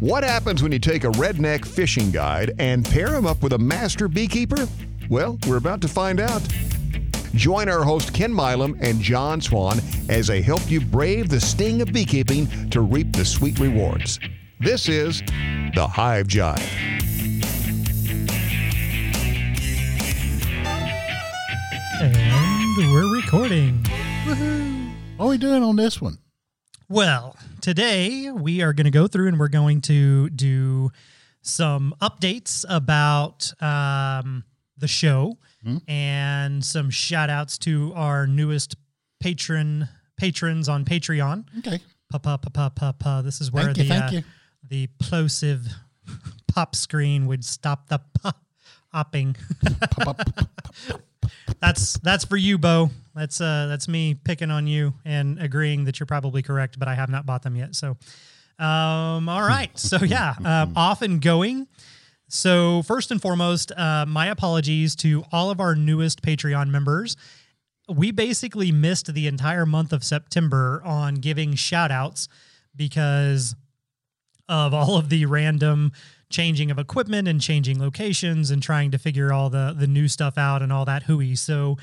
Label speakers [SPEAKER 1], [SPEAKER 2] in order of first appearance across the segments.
[SPEAKER 1] What happens when you take a redneck fishing guide and pair him up with a master beekeeper? Well, we're about to find out. Join our host Ken Milam and John Swan as they help you brave the sting of beekeeping to reap the sweet rewards. This is the Hive Jive.
[SPEAKER 2] And we're recording.
[SPEAKER 3] What are we doing on this one?
[SPEAKER 2] Well, today we are going to go through and we're going to do some updates about um, the show and some shout outs to our newest patron patrons on Patreon.
[SPEAKER 3] Okay.
[SPEAKER 2] Pa pa pa pa pa pa. This is where
[SPEAKER 3] Thank you,
[SPEAKER 2] the
[SPEAKER 3] thank
[SPEAKER 2] uh,
[SPEAKER 3] you.
[SPEAKER 2] the plosive pop screen would stop the popping. That's that's for you, Bo. That's uh that's me picking on you and agreeing that you're probably correct, but I have not bought them yet. So, um, all right. So yeah, um, off and going. So first and foremost, uh, my apologies to all of our newest Patreon members. We basically missed the entire month of September on giving shout outs because of all of the random changing of equipment and changing locations and trying to figure all the the new stuff out and all that hooey. So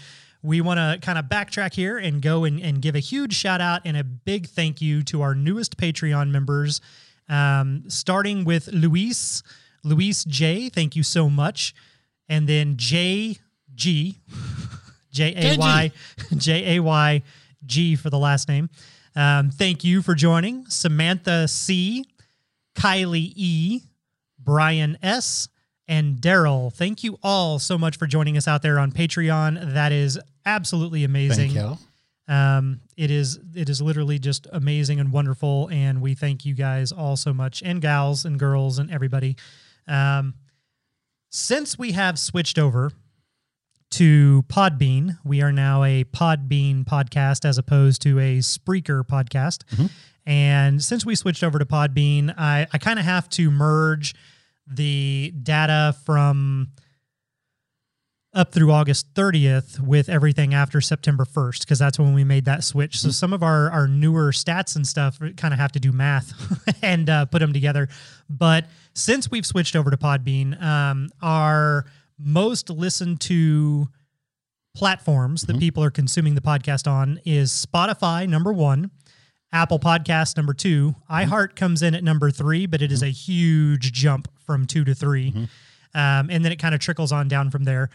[SPEAKER 2] we want to kind of backtrack here and go and, and give a huge shout out and a big thank you to our newest Patreon members, um, starting with Luis, Luis J. Thank you so much. And then J G, J A Y, J A Y G for the last name. Um, thank you for joining. Samantha C, Kylie E, Brian S, and Daryl. Thank you all so much for joining us out there on Patreon. That is absolutely amazing.
[SPEAKER 3] Thank you.
[SPEAKER 2] Um, it is it is literally just amazing and wonderful, and we thank you guys all so much, and gals and girls and everybody. Um, since we have switched over to Podbean, we are now a Podbean podcast as opposed to a Spreaker podcast. And since we switched over to Podbean, I, I kind of have to merge the data from up through August 30th with everything after September 1st because that's when we made that switch. So some of our our newer stats and stuff kind of have to do math and uh, put them together. But since we've switched over to Podbean, um, our most listened to platforms that people are consuming the podcast on is Spotify number one. Apple Podcast number two. iHeart comes in at number three, but it is a huge jump from two to 3 Um, and then it kind of trickles on down from there.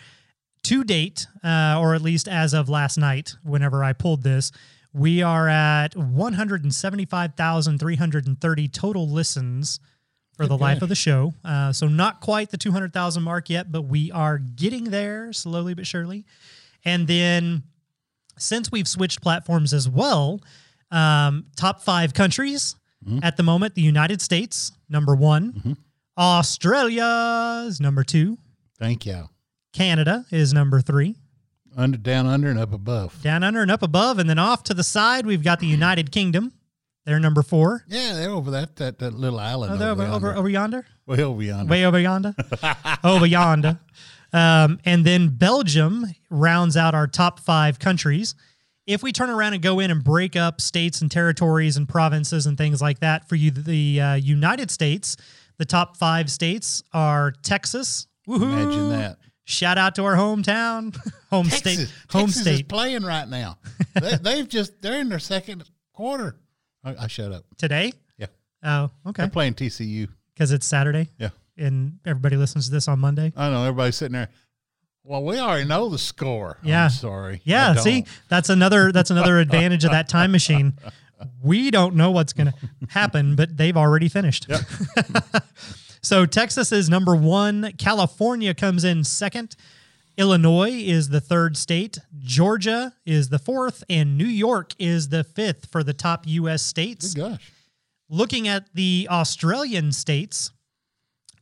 [SPEAKER 2] To date, uh, or at least as of last night, whenever I pulled this, we are at 175,330 total listens for the life of the show. Uh, so not quite the 200,000 mark yet, but we are getting there slowly but surely. And then since we've switched platforms as well, um, top five countries at the moment the United States, number one, Australia is number two,
[SPEAKER 3] Thank you.
[SPEAKER 2] Canada is number three,
[SPEAKER 3] Under, down, under, and up above.
[SPEAKER 2] down under and up above. And then off to the side, we've got the United Kingdom. They're number four.
[SPEAKER 3] Yeah, they're over that that, that little island.
[SPEAKER 2] Oh, they're over, over, over yonder?
[SPEAKER 3] Way over yonder.
[SPEAKER 2] Way over yonder? over yonder. Um, and then Belgium rounds out our top five countries. If we turn around and go in and break up states and territories and provinces and things like that, for you, the uh, United States, the top five states are Texas. Woohoo!
[SPEAKER 3] Imagine that.
[SPEAKER 2] Shout out to our hometown, home
[SPEAKER 3] Texas,
[SPEAKER 2] state, home
[SPEAKER 3] Texas is playing right now. they, they've just they're in their second quarter. I, I shut up.
[SPEAKER 2] today.
[SPEAKER 3] Yeah,
[SPEAKER 2] Oh, okay.
[SPEAKER 3] they're playing TCU.
[SPEAKER 2] Because it's Saturday
[SPEAKER 3] Yeah,
[SPEAKER 2] and everybody listens to this on Monday.
[SPEAKER 3] I know. Everybody's sitting there. Well, we already know the score.
[SPEAKER 2] Yeah.
[SPEAKER 3] I'm sorry.
[SPEAKER 2] Yeah, see, that's another that's another advantage of that time machine. We don't know what's going to happen, but they've already finished. so Texas is number 1, California comes in second, Illinois is the third state, Georgia is the fourth, and New York is the fifth for the top US states.
[SPEAKER 3] Good gosh.
[SPEAKER 2] Looking at the Australian states,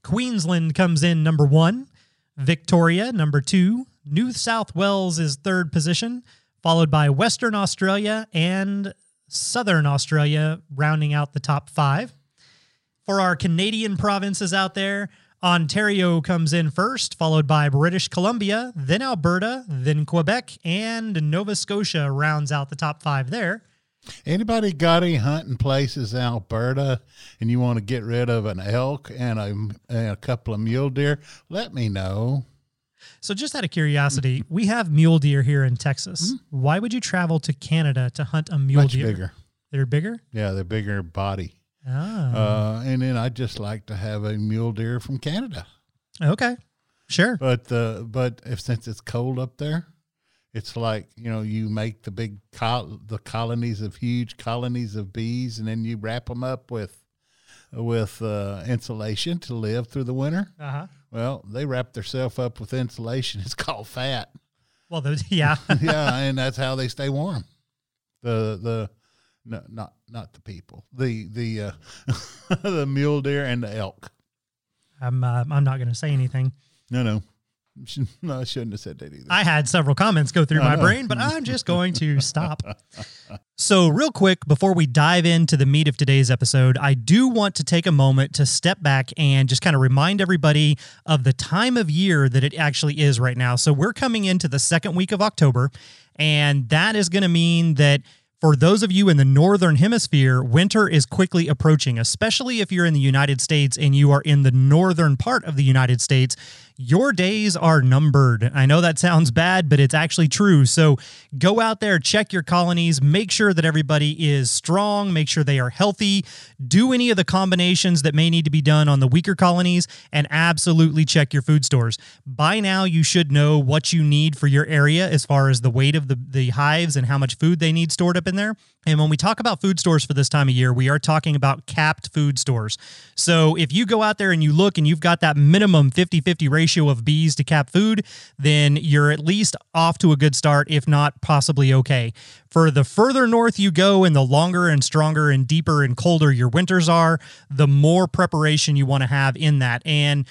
[SPEAKER 2] Queensland comes in number one, Victoria number two, New South Wales is third position, followed by Western Australia and Southern Australia, rounding out the top five. For our Canadian provinces out there, Ontario comes in first, followed by British Columbia, then Alberta, then Quebec, and Nova Scotia rounds out the top five there.
[SPEAKER 3] Anybody got any hunting places in Alberta and you want to get rid of an elk and a, and a couple of mule deer? Let me know.
[SPEAKER 2] So, just out of curiosity, we have mule deer here in Texas. Why would you travel to Canada to hunt a mule
[SPEAKER 3] Much
[SPEAKER 2] deer?
[SPEAKER 3] bigger.
[SPEAKER 2] They're bigger.
[SPEAKER 3] Yeah, they're bigger body.
[SPEAKER 2] Oh,
[SPEAKER 3] Uh, and then I just like to have a mule deer from Canada.
[SPEAKER 2] okay, sure.
[SPEAKER 3] But uh, but if since it's cold up there, it's like you know you make the big col- the colonies of huge colonies of bees, and then you wrap them up with with uh, insulation to live through the winter.
[SPEAKER 2] Uh huh.
[SPEAKER 3] Well, they wrap themselves up with insulation. It's called fat.
[SPEAKER 2] Well, those, yeah.
[SPEAKER 3] yeah, and that's how they stay warm. The the no, not not the people. The the uh, the mule deer and the elk.
[SPEAKER 2] I'm uh, I'm not going to say anything.
[SPEAKER 3] No, no, no. I shouldn't have said that either.
[SPEAKER 2] I had several comments go through my brain, but I'm just going to stop. So, real quick, before we dive into the meat of today's episode, I do want to take a moment to step back and just kind of remind everybody of the time of year that it actually is right now. So, we're coming into the second week of October, and that is going to mean that for those of you in the northern hemisphere, winter is quickly approaching, especially if you're in the United States and you are in the northern part of the United States. Your days are numbered. I know that sounds bad, but it's actually true. So go out there, check your colonies, make sure that everybody is strong, make sure they are healthy, do any of the combinations that may need to be done on the weaker colonies, and absolutely check your food stores. By now, you should know what you need for your area as far as the weight of the, the hives and how much food they need stored up in there. And when we talk about food stores for this time of year, we are talking about capped food stores. So if you go out there and you look and you've got that minimum 50 50 ratio of bees to cap food, then you're at least off to a good start, if not possibly okay. For the further north you go and the longer and stronger and deeper and colder your winters are, the more preparation you want to have in that. And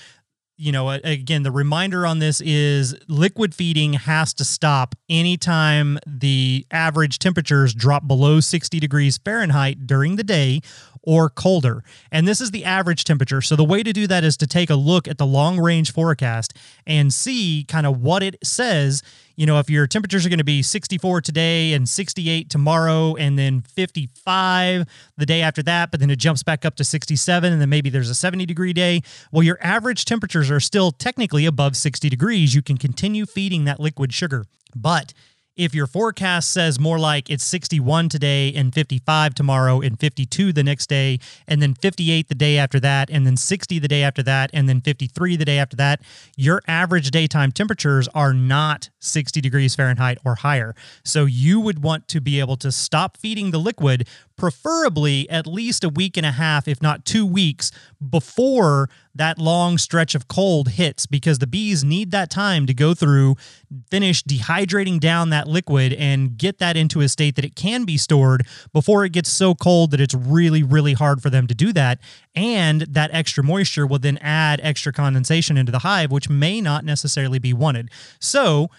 [SPEAKER 2] you know, again, the reminder on this is liquid feeding has to stop anytime the average temperatures drop below 60 degrees Fahrenheit during the day or colder. And this is the average temperature. So the way to do that is to take a look at the long range forecast and see kind of what it says. You know, if your temperatures are going to be 64 today and 68 tomorrow and then 55 the day after that, but then it jumps back up to 67 and then maybe there's a 70 degree day. Well, your average temperatures are still technically above 60 degrees. You can continue feeding that liquid sugar. But if your forecast says more like it's 61 today and 55 tomorrow and 52 the next day and then 58 the day after that and then 60 the day after that and then 53 the day after that your average daytime temperatures are not 60 degrees Fahrenheit or higher. So you would want to be able to stop feeding the liquid preferably at least a week and a half if not 2 weeks before that long stretch of cold hits because the bees need that time to go through finish dehydrating down that liquid and get that into a state that it can be stored before it gets so cold that it's really really hard for them to do that. And that extra moisture will then add extra condensation into the hive which may not necessarily be wanted. So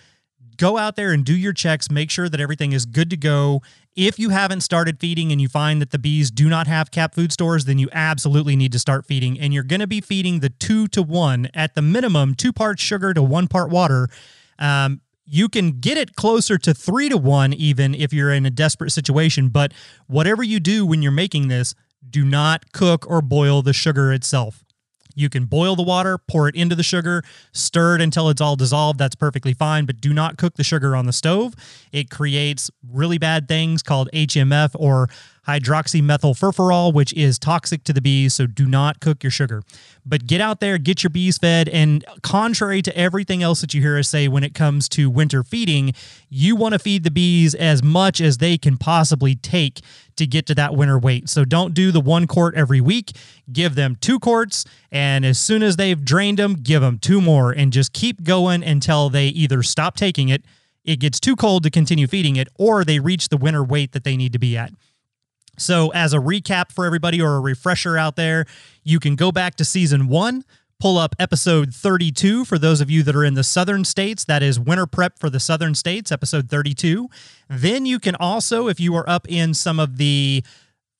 [SPEAKER 2] go out there and do your checks. Make sure that everything is good to go if you haven't started feeding and you find that the bees do not have cap food stores then you absolutely need to start feeding. And you're going to be feeding the two to one at the minimum two parts sugar to one part water. Um, you can get it closer to three to one even if you're in a desperate situation but whatever you do when you're making this do not cook or boil the sugar itself you can boil the water, pour it into the sugar, stir it until it's all dissolved. That's perfectly fine, but do not cook the sugar on the stove. It creates really bad things called HMF or hydroxymethylfurfural, which is toxic to the bees. So do not cook your sugar. But get out there, get your bees fed. And contrary to everything else that you hear us say when it comes to winter feeding, you want to feed the bees as much as they can possibly take to get to that winter weight. So don't do the one quart every week. Give them two quarts. And as soon as they've drained them, give them two more and just keep going until they either stop taking it, it gets too cold to continue feeding it, or they reach the winter weight that they need to be at. So, as a recap for everybody or a refresher out there, you can go back to season one, pull up episode 32 for those of you that are in the southern states. That is winter prep for the southern states, episode 32. Then you can also, if you are up in some of the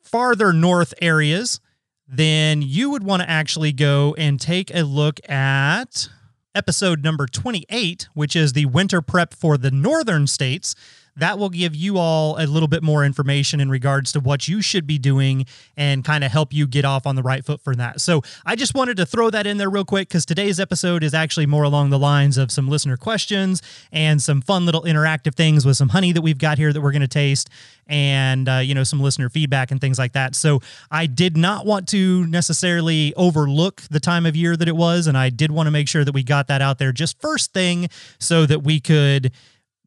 [SPEAKER 2] farther north areas, then you would want to actually go and take a look at episode number 28, which is the winter prep for the northern states. That will give you all a little bit more information in regards to what you should be doing and kind of help you get off on the right foot for that. So I just wanted to throw that in there real quick because today's episode is actually more along the lines of some listener questions and some fun little interactive things with some honey that we've got here that we're going to taste and uh, you know some listener feedback and things like that. So I did not want to necessarily overlook the time of year that it was, and I did want to make sure that we got that out there just first thing so that we could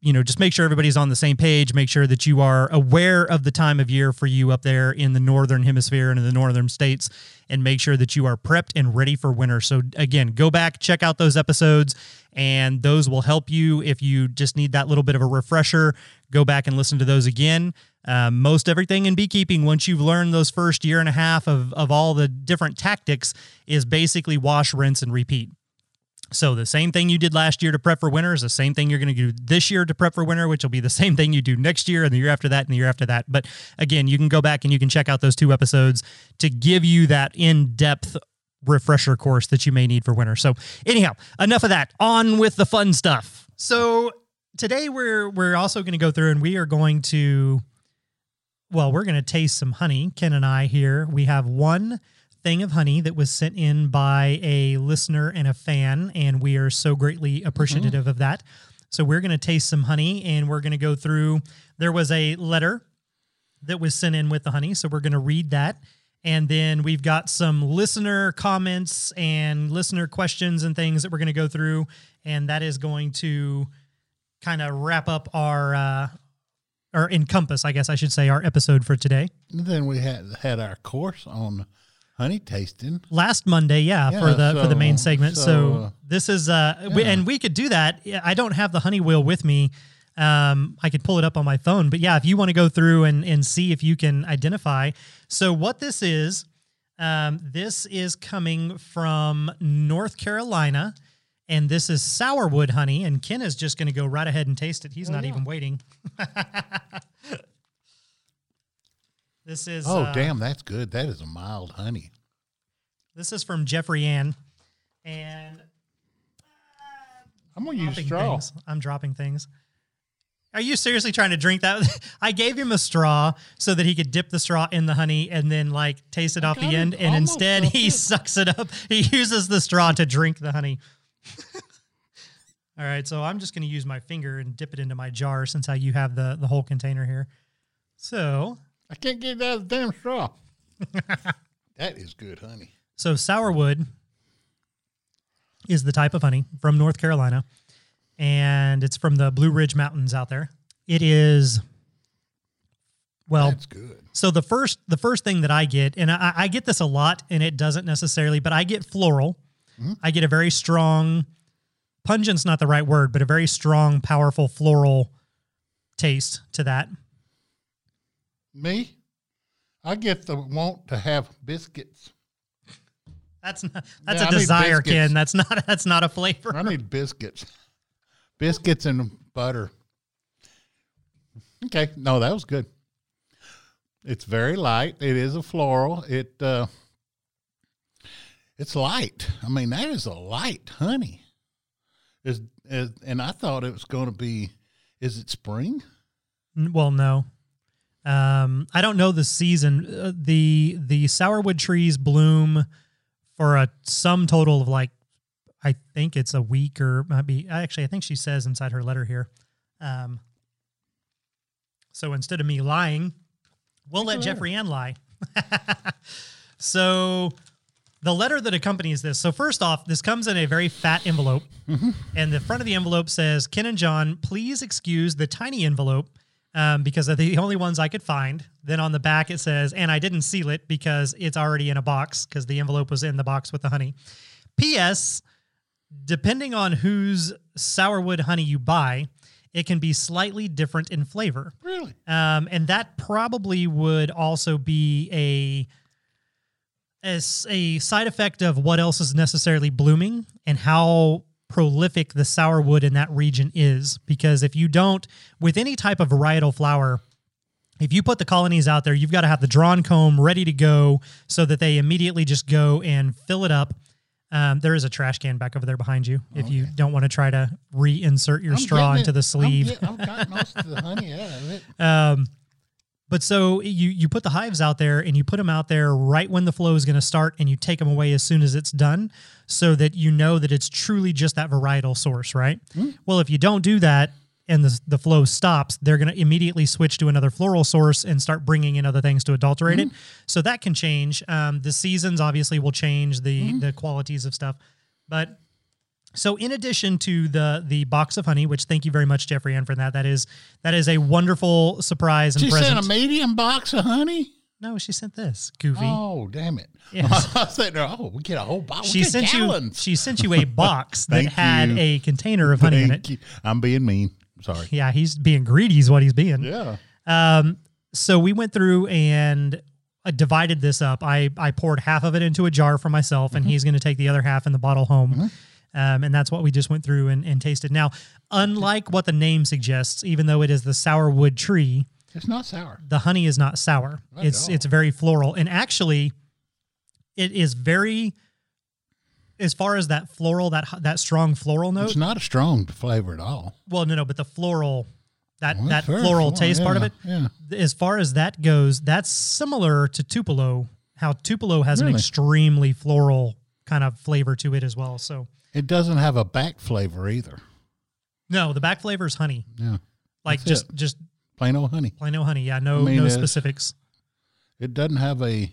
[SPEAKER 2] you know, just make sure everybody's on the same page, make sure that you are aware of the time of year for you up there in the northern hemisphere and in the northern states, and make sure that you are prepped and ready for winter. So, again, go back, check out those episodes, and those will help you if you just need that little bit of a refresher. Go back and listen to those again. Um, most everything in beekeeping, once you've learned those first year and a half of, of all the different tactics, is basically wash, rinse, and repeat. So the same thing you did last year to prep for winter is the same thing you're going to do this year to prep for winter, which will be the same thing you do next year and the year after that and the year after that. But again, you can go back and you can check out those two episodes to give you that in-depth refresher course that you may need for winter. So anyhow, enough of that. On with the fun stuff. So today we're we're also going to go through and we are going to well, we're going to taste some honey. Ken and I here. We have one thing of honey that was sent in by a listener and a fan, and we are so greatly appreciative of that. So we're going to taste some honey, and we're going to go through. There was a letter that was sent in with the honey, so we're going to read that. And then we've got some listener comments and listener questions and things that we're going to go through, and that is going to kind of wrap up our uh, or encompass, I guess I should say, our episode for today.
[SPEAKER 3] And then we had had our course on honey tasting.
[SPEAKER 2] last Monday, yeah, for
[SPEAKER 3] Yeah,
[SPEAKER 2] the for the main
[SPEAKER 3] so-
[SPEAKER 2] segment. So,
[SPEAKER 3] so, uh,
[SPEAKER 2] this is uh, we,
[SPEAKER 3] yeah.
[SPEAKER 2] and we could do that. I don't have the honey wheel with me. Um, I could pull it up on my phone, but yeah, if you want to go through and and see if you can identify. So what this is, um, this is coming from North Carolina. And this is sourwood honey, and Ken is just going to go right ahead and taste it. He's not even waiting. this is
[SPEAKER 3] Oh,
[SPEAKER 2] uh,
[SPEAKER 3] damn, that's good. That is a mild honey.
[SPEAKER 2] This is from Jeffrie Ann, and
[SPEAKER 3] I'm gonna use
[SPEAKER 2] dropping
[SPEAKER 3] straw.
[SPEAKER 2] things. I'm dropping things. Are you seriously trying to drink that? I gave him a straw so that he could dip the straw in the honey and then like taste it off the end. And instead, he
[SPEAKER 3] it.
[SPEAKER 2] sucks it up. He uses the straw to drink the honey. All right, so I'm just going to use my finger and dip it into my jar since how you have the the whole container here. So,
[SPEAKER 3] I can't get it out of the damn straw. that is good honey.
[SPEAKER 2] so sourwood is the type of honey from North Carolina, and it's from the Blue Ridge Mountains out there. It is well,
[SPEAKER 3] That's good.
[SPEAKER 2] so the first the first thing that I get, and I, I get this a lot, and it doesn't necessarily, but I get floral. Mm-hmm. I get a very strong, pungent's not the right word, but a very strong, powerful floral taste to that.
[SPEAKER 3] Me, I get the want to have biscuits.
[SPEAKER 2] That's not that's
[SPEAKER 3] Yeah,
[SPEAKER 2] a
[SPEAKER 3] I
[SPEAKER 2] desire. Ken. That's not that's not a flavor.
[SPEAKER 3] I need biscuits. Biscuits and butter. Okay, no, that was good. It's very light. It is a floral. It uh it's light. I mean, that is a light honey. Is is and I thought it was going to be is it spring?
[SPEAKER 2] Well, no. Um, I don't know the season. Uh, the the sourwood trees bloom for a sum total of like I think it's a week or might be actually I think she says inside her letter here. Um, so instead of me lying, we'll let Jeffrie Ann lie. so the letter that accompanies this. So first off, this comes in a very fat envelope, and the front of the envelope says, "Ken and John, please excuse the tiny envelope um, because they're the only ones I could find." Then on the back it says, "And I didn't seal it because it's already in a box because the envelope was in the box with the honey." P.S. Depending on whose sourwood honey you buy, it can be slightly different in flavor.
[SPEAKER 3] Really?
[SPEAKER 2] Um, and that probably would also be a as a side effect of what else is necessarily blooming and how prolific the sourwood in that region is. Because if you don't, with any type of varietal flower, if you put the colonies out there, you've got to have the drawn comb ready to go so that they immediately just go and fill it up. Um, there is a trash can back over there behind you if you don't want to try to reinsert your
[SPEAKER 3] I'm
[SPEAKER 2] straw into
[SPEAKER 3] it.
[SPEAKER 2] the
[SPEAKER 3] I'm
[SPEAKER 2] sleeve.
[SPEAKER 3] get- I've got most of the honey out of it.
[SPEAKER 2] Um, but so you you put the hives out there and you put them out there right when the flow is going to start, and you take them away as soon as it's done, so that you know that it's truly just that varietal source, right? Hmm. Well, if you don't do that and the the flow stops, they're going to immediately switch to another floral source and start bringing in other things to adulterate it. Hmm. So that can change. Um, the seasons obviously will change the hmm. the qualities of stuff, but so in addition to the the box of honey, which thank you very much, Jeffrie Ann, for that. That is that is a wonderful surprise and
[SPEAKER 3] She
[SPEAKER 2] present.
[SPEAKER 3] sent a medium box of honey.
[SPEAKER 2] no, she sent this. Goofy.
[SPEAKER 3] Oh, damn it!
[SPEAKER 2] Yes.
[SPEAKER 3] I was sitting. Oh, we get a whole box.
[SPEAKER 2] she sent
[SPEAKER 3] gallons.
[SPEAKER 2] you she sent you a box that had
[SPEAKER 3] you.
[SPEAKER 2] a container of honey in it.
[SPEAKER 3] you. I'm being mean. Sorry.
[SPEAKER 2] Yeah, he's being greedy is what he's being.
[SPEAKER 3] Yeah.
[SPEAKER 2] Um, so we went through and I divided this up. I I poured half of it into a jar for myself,
[SPEAKER 3] Mm-hmm.
[SPEAKER 2] and he's going to take the other half in the bottle home. Um, and that's what we just went through and, and tasted. Now, unlike what the name suggests, even though it is the sourwood tree,
[SPEAKER 3] It's not sour.
[SPEAKER 2] the honey is not sour.
[SPEAKER 3] Not
[SPEAKER 2] it's it's very floral, and actually, it is very. As far as that floral, that that strong floral note.
[SPEAKER 3] It's not a strong flavor at all.
[SPEAKER 2] Well, no, no, but the floral, that
[SPEAKER 3] Well,
[SPEAKER 2] that floral taste part of it.
[SPEAKER 3] yeah.
[SPEAKER 2] As far as that goes, that's similar to Tupelo. How Tupelo has an extremely floral kind of flavor to it as well. So
[SPEAKER 3] It doesn't have a back flavor either.
[SPEAKER 2] no, the back flavor is honey,
[SPEAKER 3] Yeah.
[SPEAKER 2] like just
[SPEAKER 3] it.
[SPEAKER 2] just
[SPEAKER 3] Plain old honey.
[SPEAKER 2] plain old honey. Yeah, no
[SPEAKER 3] I mean,
[SPEAKER 2] no specifics.
[SPEAKER 3] It doesn't have a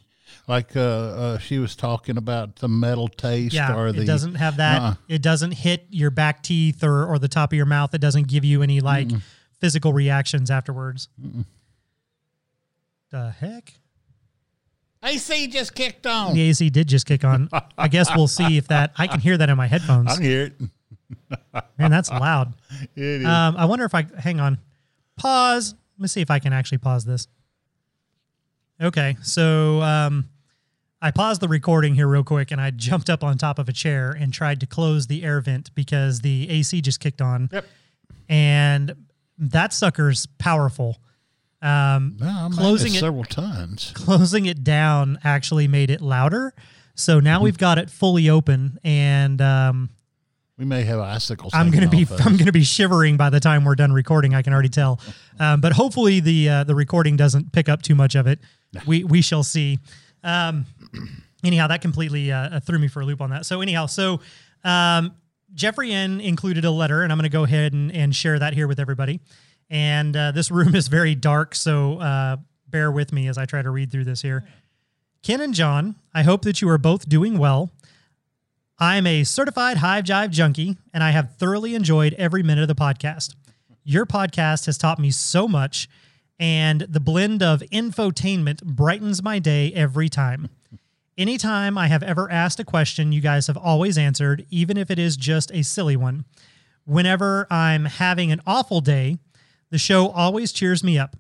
[SPEAKER 3] like uh, uh she was talking about the metal taste
[SPEAKER 2] Yeah,
[SPEAKER 3] or the
[SPEAKER 2] it doesn't have that.
[SPEAKER 3] Uh-uh.
[SPEAKER 2] It doesn't hit your back teeth or or the top of your mouth. It doesn't give you any like physical reactions afterwards. The heck?
[SPEAKER 3] AC just kicked on.
[SPEAKER 2] The AC did just kick on. I guess we'll see if that. I can hear that in my headphones.
[SPEAKER 3] I can hear it.
[SPEAKER 2] Man, that's loud.
[SPEAKER 3] It is.
[SPEAKER 2] Um, I wonder if I hang on. Pause. Let me see if I can actually pause this. Okay, so um, I paused the recording here real quick, and I jumped up on top of a chair and tried to close the air vent because the AC just kicked on,
[SPEAKER 3] yep.
[SPEAKER 2] and that sucker's powerful. Um,
[SPEAKER 3] No, I'm
[SPEAKER 2] Closing it-
[SPEAKER 3] several times.
[SPEAKER 2] closing it down actually made it louder. So now we've got it fully open, and um,
[SPEAKER 3] We may have icicles.
[SPEAKER 2] I'm gonna be I'm gonna be shivering by the time we're done recording. I can already tell, um, but hopefully the uh, the recording doesn't pick up too much of it. We we shall see. Um, anyhow, that completely uh, threw me for a loop on that. So anyhow, so um, Jeffrie Ann included a letter, and I'm going to go ahead and, and share that here with everybody. And uh, this room is very dark, so uh, bear with me as I try to read through this here. Ken and John, I hope that you are both doing well. I'm a certified Hive Jive junkie, and I have thoroughly enjoyed every minute of the podcast. Your podcast has taught me so much, and the blend of infotainment brightens my day every time. Anytime I have ever asked a question, you guys have always answered, even if it is just a silly one. Whenever I'm having an awful day, the show always cheers me up.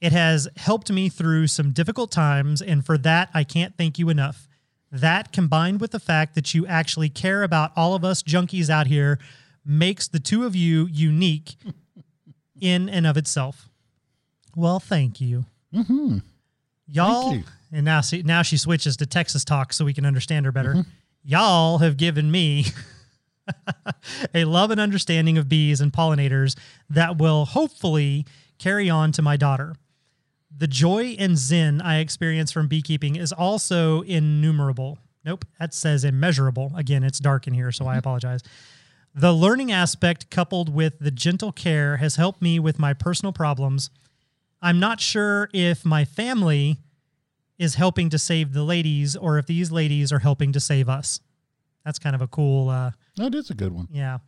[SPEAKER 2] It has helped me through some difficult times, and for that, I can't thank you enough. That combined with the fact that you actually care about all of us junkies out here makes the two of you unique in and of itself. Well, thank you. Mm-hmm. Y'all,
[SPEAKER 3] you.
[SPEAKER 2] and now see, now she switches to Texas talk so we can understand her better. Y'all have given me a love and understanding of bees and pollinators that will hopefully carry on to my daughter. The joy and zen I experience from beekeeping is also innumerable. Nope, that says immeasurable. Again, it's dark in here, so I mm-hmm. apologize. The learning aspect, coupled with the gentle care, has helped me with my personal problems. I'm not sure if my family is helping to save the ladies or if these ladies are helping to save us. That's kind of a cool uh,
[SPEAKER 3] That is a good one.
[SPEAKER 2] yeah.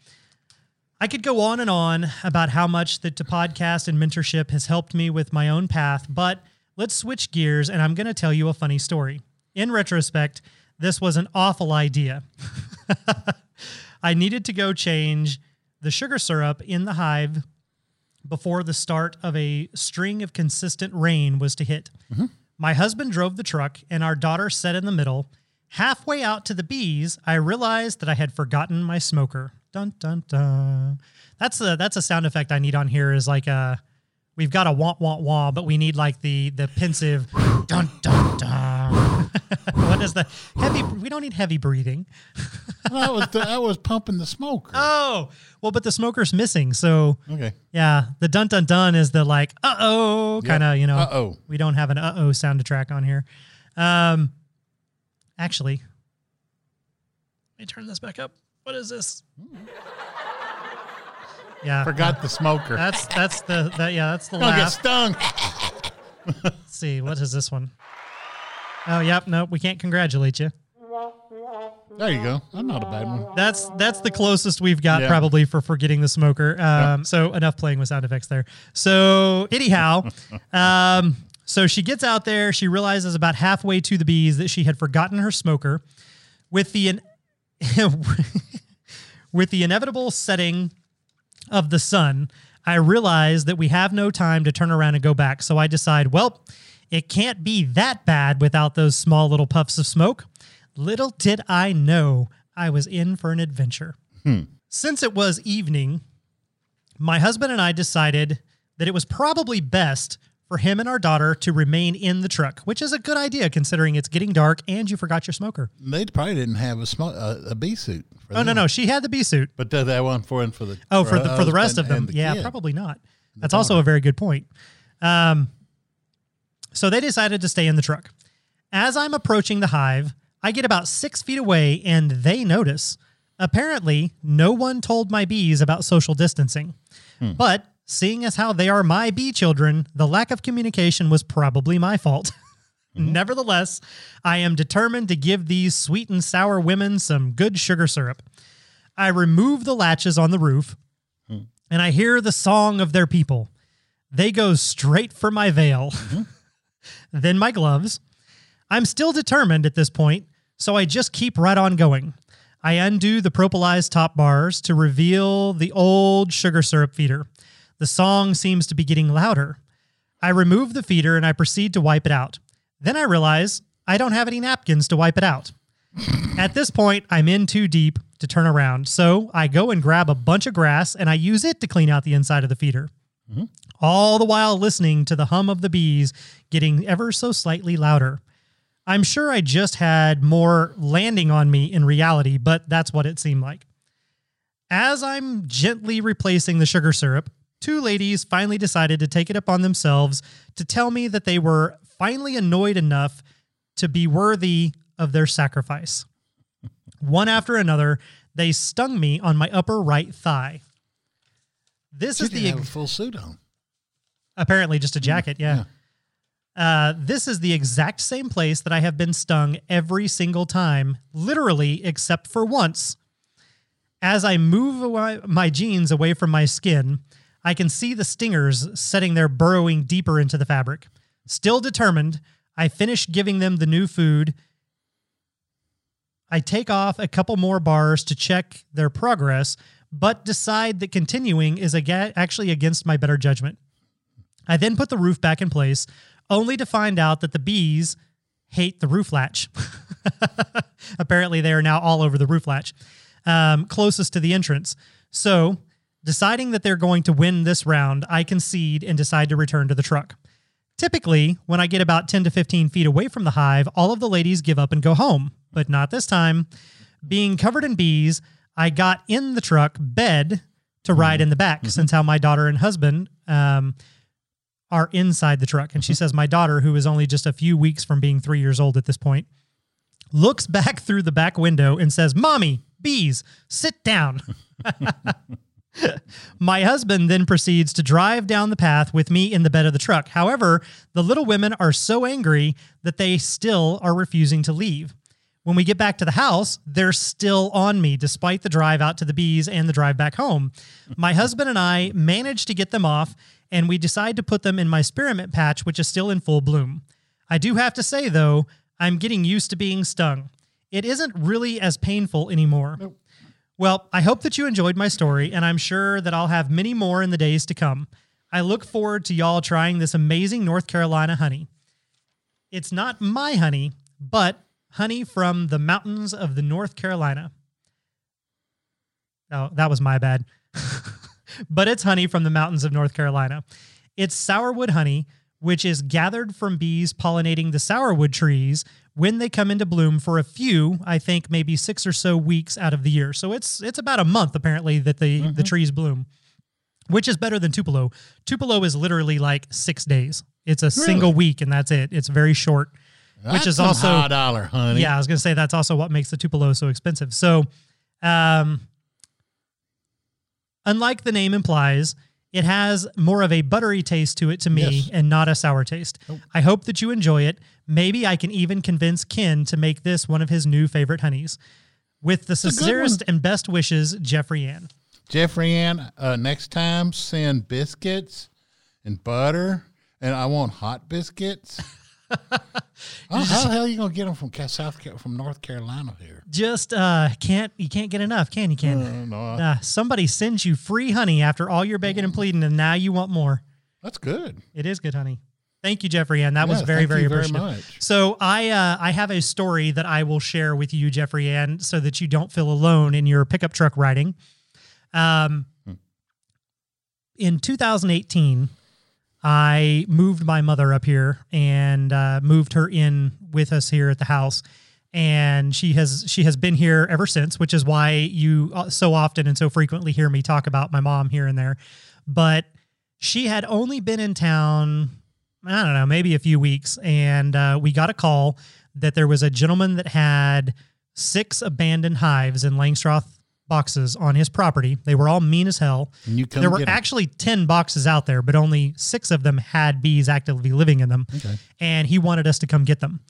[SPEAKER 2] I could go on and on about how much the to podcast and mentorship has helped me with my own path, but let's switch gears and I'm going to tell you a funny story. In retrospect, this was an awful idea. I needed to go change the sugar syrup in the hive before the start of a string of consistent rain was to hit. My husband drove the truck and our daughter sat in the middle. Halfway out to the bees, I realized that I had forgotten my smoker. Dun dun dun. That's a that's a sound effect I need on here is like a we've got a wah wah wah, but we need like the the pensive dun dun dun. what is the heavy? We don't need heavy breathing.
[SPEAKER 3] that was the, that was pumping the smoke.
[SPEAKER 2] Oh, well, but the smoker's missing. So
[SPEAKER 3] Okay.
[SPEAKER 2] yeah, the dun dun dun is the like uh oh kind of you know.
[SPEAKER 3] Uh-oh.
[SPEAKER 2] We don't have an uh oh sound to track on here. Um, actually, let me turn this back up. What is this? Yeah,
[SPEAKER 3] Forgot the smoker.
[SPEAKER 2] That's that's the that yeah that's the
[SPEAKER 3] Don't get
[SPEAKER 2] laugh.
[SPEAKER 3] stung.
[SPEAKER 2] Let's see what is this one? Oh yep, no, we can't congratulate you.
[SPEAKER 3] There you go. I'm not a bad one.
[SPEAKER 2] That's that's the closest we've got
[SPEAKER 3] Yeah.
[SPEAKER 2] probably for forgetting the smoker. Um, So enough playing with sound effects there. So anyhow, um, so she gets out there. She realizes about halfway to the bees that she had forgotten her smoker. With the in- with the inevitable setting of the sun, I realize that we have no time to turn around and go back. So I decide, well, it can't be that bad without those small little puffs of smoke. Little did I know I was in for an adventure. Hmm. Since it was evening, my husband and I decided that it was probably best for him and our daughter to remain in the truck, which is a good idea considering it's getting dark and you forgot your smoker.
[SPEAKER 3] They probably didn't have a smoke a, a bee suit. For
[SPEAKER 2] Oh no,
[SPEAKER 3] them.
[SPEAKER 2] no, she had the bee suit.
[SPEAKER 3] But does that one for and for the
[SPEAKER 2] Oh, for the for the rest of them,
[SPEAKER 3] the
[SPEAKER 2] yeah,
[SPEAKER 3] kid?
[SPEAKER 2] probably not. That's also a very good point. Um, so they decided to stay in the truck. As I'm approaching the hive, I get about six feet away, and they notice. Apparently, no one told my bees about social distancing, but seeing as how they are my bee children, the lack of communication was probably my fault. Mm-hmm. Nevertheless, I am determined to give these sweet and sour women some good sugar syrup. I remove the latches on the roof mm. and I hear the song of their people. They go straight for my veil, mm-hmm. then my gloves. I'm still determined at this point, so I just keep right on going. I undo the propolized top bars to reveal the old sugar syrup feeder. The song seems to be getting louder. I remove the feeder and I proceed to wipe it out. Then I realize I don't have any napkins to wipe it out. At this point, I'm in too deep to turn around, so I go and grab a bunch of grass and I use it to clean out the inside of the feeder. Mm-hmm. All the while listening to the hum of the bees getting ever so slightly louder. I'm sure I just had more landing on me in reality, but that's what it seemed like. As I'm gently replacing the sugar syrup, two ladies finally decided to take it upon themselves to tell me that they were finally annoyed enough to be worthy of their sacrifice. One after another, they stung me on my upper right thigh. This
[SPEAKER 3] She
[SPEAKER 2] is the
[SPEAKER 3] full suit on.
[SPEAKER 2] apparently just a jacket, yeah. Uh, this is the exact same place that I have been stung every single time, literally, except for once. As I move away, my jeans away from my skin, I can see the stingers setting their burrowing deeper into the fabric. Still determined, I finish giving them the new food. I take off a couple more bars to check their progress, but decide that continuing is aga- actually against my better judgment. I then put the roof back in place, only to find out that the bees hate the roof latch. Apparently, they are now all over the roof latch, um, closest to the entrance. So, deciding that they're going to win this round, I concede and decide to return to the truck. Typically, when I get about 10 to 15 feet away from the hive, all of the ladies give up and go home, but not this time. Being covered in bees, I got in the truck bed to mm-hmm. ride in the back, mm-hmm. since how my daughter and husband um, are inside the truck. And she mm-hmm. says, My daughter, who is only just a few weeks from being three years old at this point, looks back through the back window and says, Mommy, bees, sit down. My husband then proceeds to drive down the path with me in the bed of the truck. However, the little women are so angry that they still are refusing to leave. When we get back to the house, they're still on me despite the drive out to the bees and the drive back home. My husband and I manage to get them off, and we decide to put them in my spearmint patch, which is still in full bloom. I do have to say, though, I'm getting used to being stung. It isn't really as painful anymore. Well, I hope that you enjoyed my story, and I'm sure that I'll have many more in the days to come. I look forward to y'all trying this amazing North Carolina honey. It's not my honey, but honey from the mountains of the North Carolina. Oh, that was my bad. but it's honey from the mountains of North Carolina. It's sourwood honey which is gathered from bees pollinating the sourwood trees when they come into bloom for a few, I think maybe six or so weeks out of the year. So it's it's about a month apparently that the the trees bloom, which is better than Tupelo. Tupelo is literally like six days. It's a single week and that's it. It's very short, which
[SPEAKER 3] That's
[SPEAKER 2] is
[SPEAKER 3] some
[SPEAKER 2] also
[SPEAKER 3] high dollar, honey.
[SPEAKER 2] yeah. I was gonna say that's also what makes the Tupelo so expensive. So, um, unlike the name implies, it has more of a buttery taste to it to me
[SPEAKER 3] Yes.
[SPEAKER 2] and not a sour taste. I hope that you enjoy it. Maybe I can even convince Ken to make this one of his new favorite honeys. With the
[SPEAKER 3] a
[SPEAKER 2] sincerest and best wishes, Jeffrie Ann.
[SPEAKER 3] Jeffrie Ann, uh, next time send biscuits and butter, and I want hot biscuits. oh, how the hell are you gonna get them from South from North Carolina here?
[SPEAKER 2] Just uh, can't you can't get enough, can you? Can
[SPEAKER 3] uh, no, I-
[SPEAKER 2] Uh, somebody sends you free honey after all your begging and pleading, and now you want more.
[SPEAKER 3] that's good.
[SPEAKER 2] It is good honey. Thank you, Jeffrie Ann. That was very,
[SPEAKER 3] thank
[SPEAKER 2] very
[SPEAKER 3] you very
[SPEAKER 2] appreciative.
[SPEAKER 3] much.
[SPEAKER 2] So I uh, I have a story that I will share with you, Jeffrie Ann, so that you don't feel alone in your pickup truck riding. Um,
[SPEAKER 3] Hmm.
[SPEAKER 2] in 2018, I moved my mother up here and uh, moved her in with us here at the house. And she has she has been here ever since, which is why you uh, so often and so frequently hear me talk about my mom here and there. But she had only been in town, I don't know, maybe a few weeks, and uh, we got a call that there was a gentleman that had six abandoned hives in Langstroth boxes on his property. They were all mean as hell. There were actually 10 boxes out there, but only six of them had bees actively living in them.
[SPEAKER 3] Okay.
[SPEAKER 2] And he wanted us to come get them.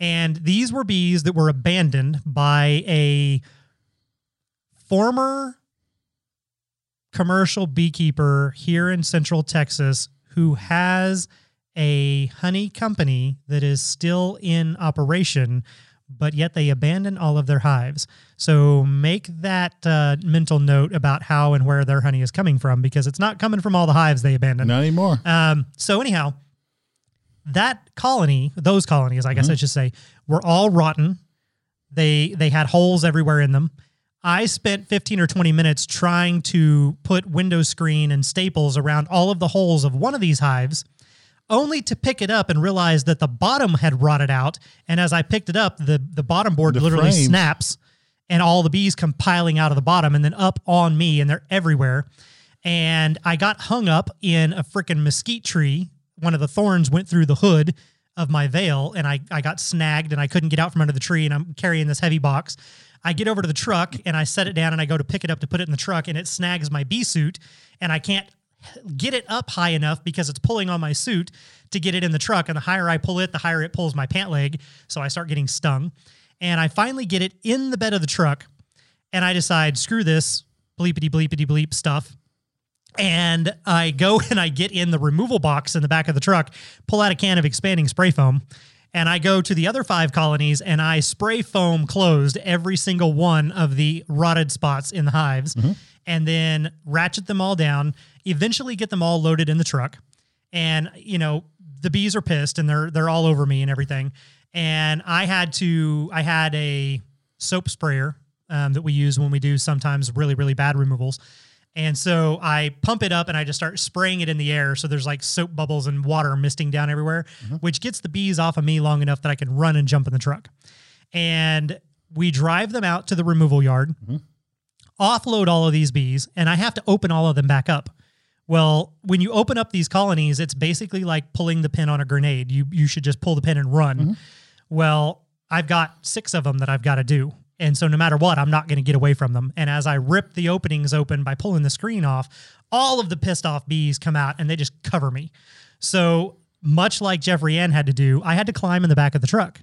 [SPEAKER 2] And these were bees that were abandoned by a former commercial beekeeper here in central Texas who has a honey company that is still in operation, but yet they abandon all of their hives. So make that uh, mental note about how and where their honey is coming from because it's not coming from all the hives they abandoned.
[SPEAKER 3] Not anymore.
[SPEAKER 2] Um, so anyhow, that colony, those colonies, I guess
[SPEAKER 3] Mm-hmm.
[SPEAKER 2] I should say, were all rotten. They they had holes everywhere in them. I spent 15 or 20 minutes trying to put window screen and staples around all of the holes of one of these hives, only to pick it up and realize that the bottom had rotted out. And as I picked it up, the, the bottom board
[SPEAKER 3] The
[SPEAKER 2] literally
[SPEAKER 3] frames.
[SPEAKER 2] snaps and all the bees come piling out of the bottom and then up on me and they're everywhere. And I got hung up in a freaking mesquite tree. One of the thorns went through the hood of my veil and I, I got snagged and I couldn't get out from under the tree and I'm carrying this heavy box. I get over to the truck and I set it down and I go to pick it up to put it in the truck and it snags my bee suit and I can't get it up high enough because it's pulling on my suit to get it in the truck. And the higher I pull it, the higher it pulls my pant leg. So I start getting stung. And I finally get it in the bed of the truck and I decide, screw this bleepity bleepity bleep stuff. And I go and I get in the removal box in the back of the truck, pull out a can of expanding spray foam, and I go to the other five colonies and I spray foam closed every single one of the rotted spots in the hives, mm-hmm. and then ratchet them all down. Eventually, get them all loaded in the truck, and you know the bees are pissed and they're they're all over me and everything. And I had to I had a soap sprayer um, that we use when we do sometimes really really bad removals. And so I pump it up and I just start spraying it in the air. So there's like soap bubbles and water misting down everywhere, which gets the bees off of me long enough that I can run and jump in the truck. And we drive them out to the removal yard, offload all of these bees, and I have to open all of them back up. Well, when you open up these colonies, it's basically like pulling the pin on a grenade. You you should just pull the pin and run. Mm-hmm. Well, I've got six of them that I've got to do. And so no matter what, I'm not going to get away from them. And as I rip the openings open by pulling the screen off, all of the pissed off bees come out and they just cover me. So much like Jeffrie Ann had to do, I had to climb in the back of the truck.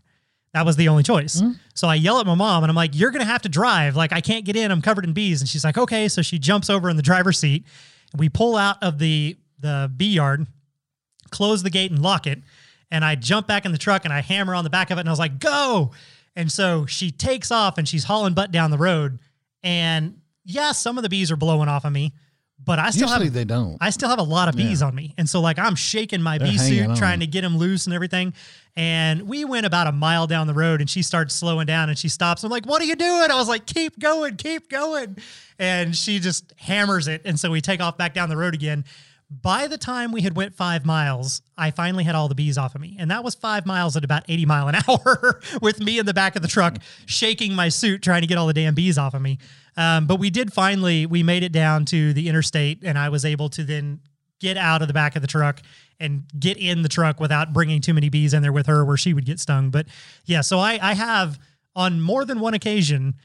[SPEAKER 2] That was the only choice. Mm-hmm. So I yell at my mom and I'm like, You're going to have to drive. Like, I can't get in. I'm covered in bees. And she's like, Okay. So she jumps over in the driver's seat. We pull out of the, the bee yard, close the gate and lock it. And I jump back in the truck and I hammer on the back of it and I was like, Go. And so she takes off and she's hauling butt down the road. And yeah, some of the bees are blowing off of me, but I still
[SPEAKER 3] Usually
[SPEAKER 2] have
[SPEAKER 3] they don't.
[SPEAKER 2] I still have a lot of bees on me. And so like I'm shaking my
[SPEAKER 3] They're
[SPEAKER 2] bee suit
[SPEAKER 3] on.
[SPEAKER 2] trying to get them loose and everything. And we went about a mile down the road and she starts slowing down and she stops. I'm like, what are you doing? I was like, keep going, keep going. And she just hammers it. And so we take off back down the road again. By the time we had went five miles, I finally had all the bees off of me, and that was five miles at about eighty mile an hour, with me in the back of the truck shaking my suit trying to get all the damn bees off of me. Um, but we did finally we made it down to the interstate, and I was able to then get out of the back of the truck and get in the truck without bringing too many bees in there with her where she would get stung. But yeah, so I, I have on more than one occasion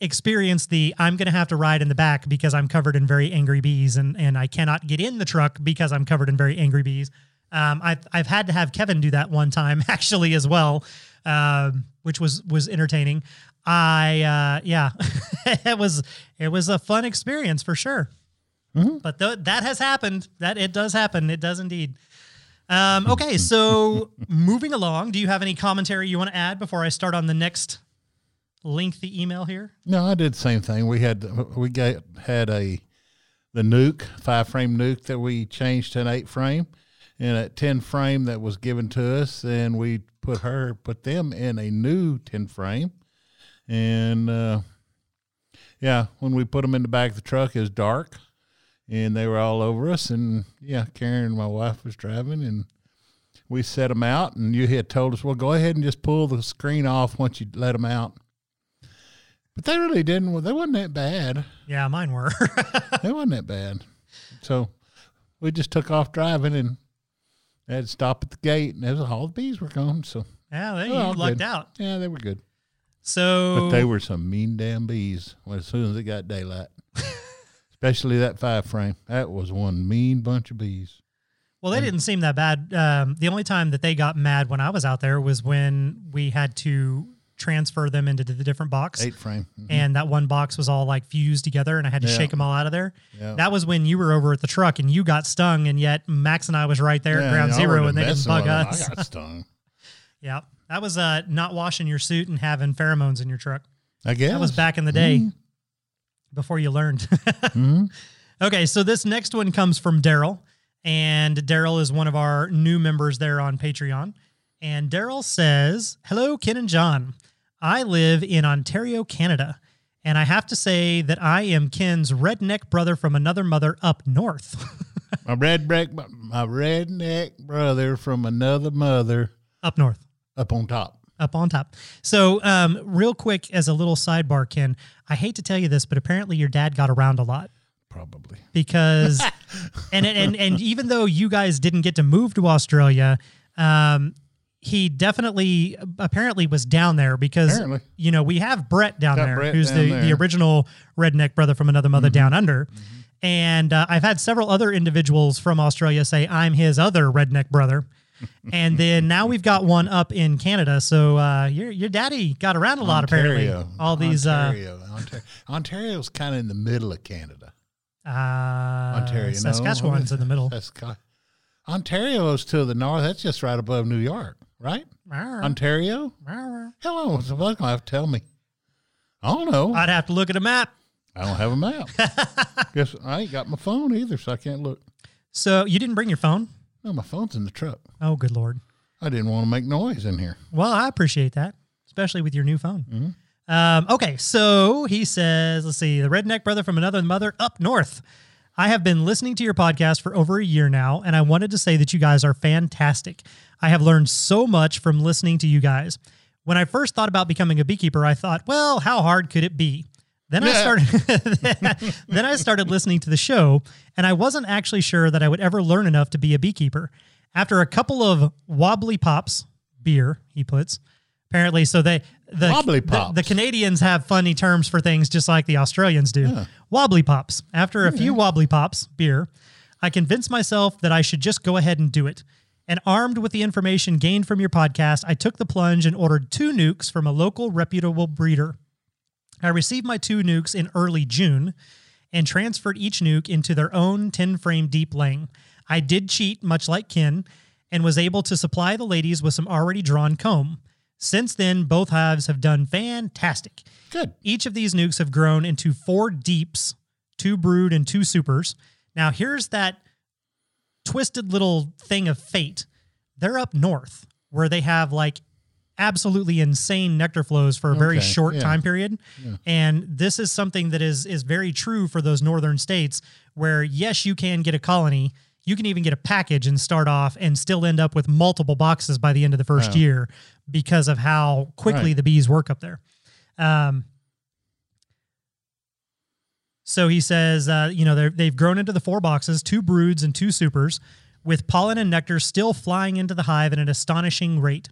[SPEAKER 2] experienced the I'm going to have to ride in the back because I'm covered in very angry bees and, and I cannot get in the truck because I'm covered in very angry bees. Um, I've, I've had to have Kevin do that one time actually as well, um, which was, was entertaining. I, uh, yeah, it was, it was a fun experience for sure. But th- that has happened. That it does happen. It does indeed. Um, okay, so moving along, do you have any commentary you want to add before I start on the next lengthy email here?
[SPEAKER 3] No, I did the same thing. We had we got had a the nuke five frame nuke that we changed to an eight frame, and a ten frame that was given to us, and we put her put them in a new ten frame, and uh, yeah, when we put them in the back of the truck, it was dark, and they were all over us, and yeah, Karen, my wife, was driving, and we set them out, and you had told us, well, go ahead and just pull the screen off once you let them out. But they really didn't. They wasn't that bad.
[SPEAKER 2] Yeah, mine were.
[SPEAKER 3] They wasn't that bad. So we just took off driving and had to stop at the gate, and there's all the bees were gone. So
[SPEAKER 2] yeah, they,
[SPEAKER 3] they
[SPEAKER 2] you lucked
[SPEAKER 3] good.
[SPEAKER 2] out.
[SPEAKER 3] Yeah, they were good.
[SPEAKER 2] So
[SPEAKER 3] But they were some mean damn bees when, as soon as it got daylight. Especially that five frame. That was one mean bunch of bees.
[SPEAKER 2] Well, they didn't seem that bad. Um, the only time that they got mad when I was out there was when we had to transfer them into the different box.
[SPEAKER 3] Eight frame. Mhm.
[SPEAKER 2] And that one box was all like fused together, and I had to
[SPEAKER 3] Yeah.
[SPEAKER 2] shake them all out of there.
[SPEAKER 3] Yeah.
[SPEAKER 2] That was when you were over at the truck and you got stung, and yet Max and I was right there at ground zero, and they didn't bug us.
[SPEAKER 3] I got stung.
[SPEAKER 2] yeah, that was uh, not washing your suit and having pheromones in your truck.
[SPEAKER 3] I guess
[SPEAKER 2] That was back in the day
[SPEAKER 3] Mm-hmm.
[SPEAKER 2] before you learned. Okay, so this next one comes from Darrell, and Darrell is one of our new members there on Patreon. And Darrell says, Hello, Ken and John. I live in Ontario, Canada, and I have to say that I am Ken's redneck brother from another mother up north.
[SPEAKER 3] My redneck, my redneck brother from another mother
[SPEAKER 2] up north.
[SPEAKER 3] up on top.
[SPEAKER 2] up on top. So, um, real quick, as a little sidebar, Ken, I hate to tell you this, but apparently your dad got around a lot.
[SPEAKER 3] Probably.
[SPEAKER 2] because and and and even though you guys didn't get to move to Australia, um, he definitely apparently was down there because
[SPEAKER 3] Apparently.
[SPEAKER 2] you know we have Brett down
[SPEAKER 3] Got
[SPEAKER 2] there,
[SPEAKER 3] Brett
[SPEAKER 2] who's
[SPEAKER 3] down
[SPEAKER 2] the the
[SPEAKER 3] there. Mm-hmm.
[SPEAKER 2] original redneck brother from another mother down under. And uh, I've had several other individuals from Australia say I'm his other redneck brother. and then now we've got one up in Canada. So uh, your your daddy got around a lot apparently. All these uh,
[SPEAKER 3] Ontario. Ontario. Ontario's kind of in the middle of Canada.
[SPEAKER 2] uh,
[SPEAKER 3] Ontario, no?
[SPEAKER 2] Saskatchewan's in the middle.
[SPEAKER 3] Sask- Ontario's to the north. That's just right above New York, right? Ontario? Hello. Somebody's gonna have to tell me. I don't know. I,
[SPEAKER 2] I'd have to look at a map.
[SPEAKER 3] I don't have a map. Guess I ain't got my phone either, so I can't look.
[SPEAKER 2] So you didn't bring your phone?
[SPEAKER 3] No, my phone's in the truck.
[SPEAKER 2] Oh, good lord.
[SPEAKER 3] I didn't want to make noise in here.
[SPEAKER 2] Well, I appreciate that, especially with your new phone. Um, okay, so he says, let's see, the redneck brother from another mother up north. I have been listening to your podcast for over a year now, and I wanted to say that you guys are fantastic. I have learned so much from listening to you guys. When I first thought about becoming a beekeeper, I thought, well, how hard could it be? Then I started then I started listening to the show and I wasn't actually sure that I would ever learn enough to be a beekeeper. After a couple of wobbly pops, beer, he puts. Apparently, so they the
[SPEAKER 3] Wobbly pops.
[SPEAKER 2] The, Canadians have funny terms for things just like the Australians do. Wobbly pops. After a few wobbly pops, beer, I convinced myself that I should just go ahead and do it. And armed with the information gained from your podcast, I took the plunge and ordered two nukes from a local reputable breeder. I received my two nukes in early June and transferred each nuke into their own 10 frame deep laying. I did cheat, much like Ken, and was able to supply the ladies with some already drawn comb. Since then, both hives have done fantastic.
[SPEAKER 3] Good.
[SPEAKER 2] Each of these nukes have grown into four deeps, two brood and two supers. Now, here's that twisted little thing of fate. They're up north where they have like absolutely insane nectar flows for a very
[SPEAKER 3] Okay,
[SPEAKER 2] short
[SPEAKER 3] yeah.
[SPEAKER 2] time period. And this is something that is is very true for those northern states where yes, you can get a colony. you can even get a package and start off and still end up with multiple boxes by the end of the first year because of how quickly
[SPEAKER 3] Right.
[SPEAKER 2] the bees work up there. Um, so he says, uh, you know, they've grown into the four boxes, two broods and two supers, with pollen and nectar still flying into the hive at an astonishing rate.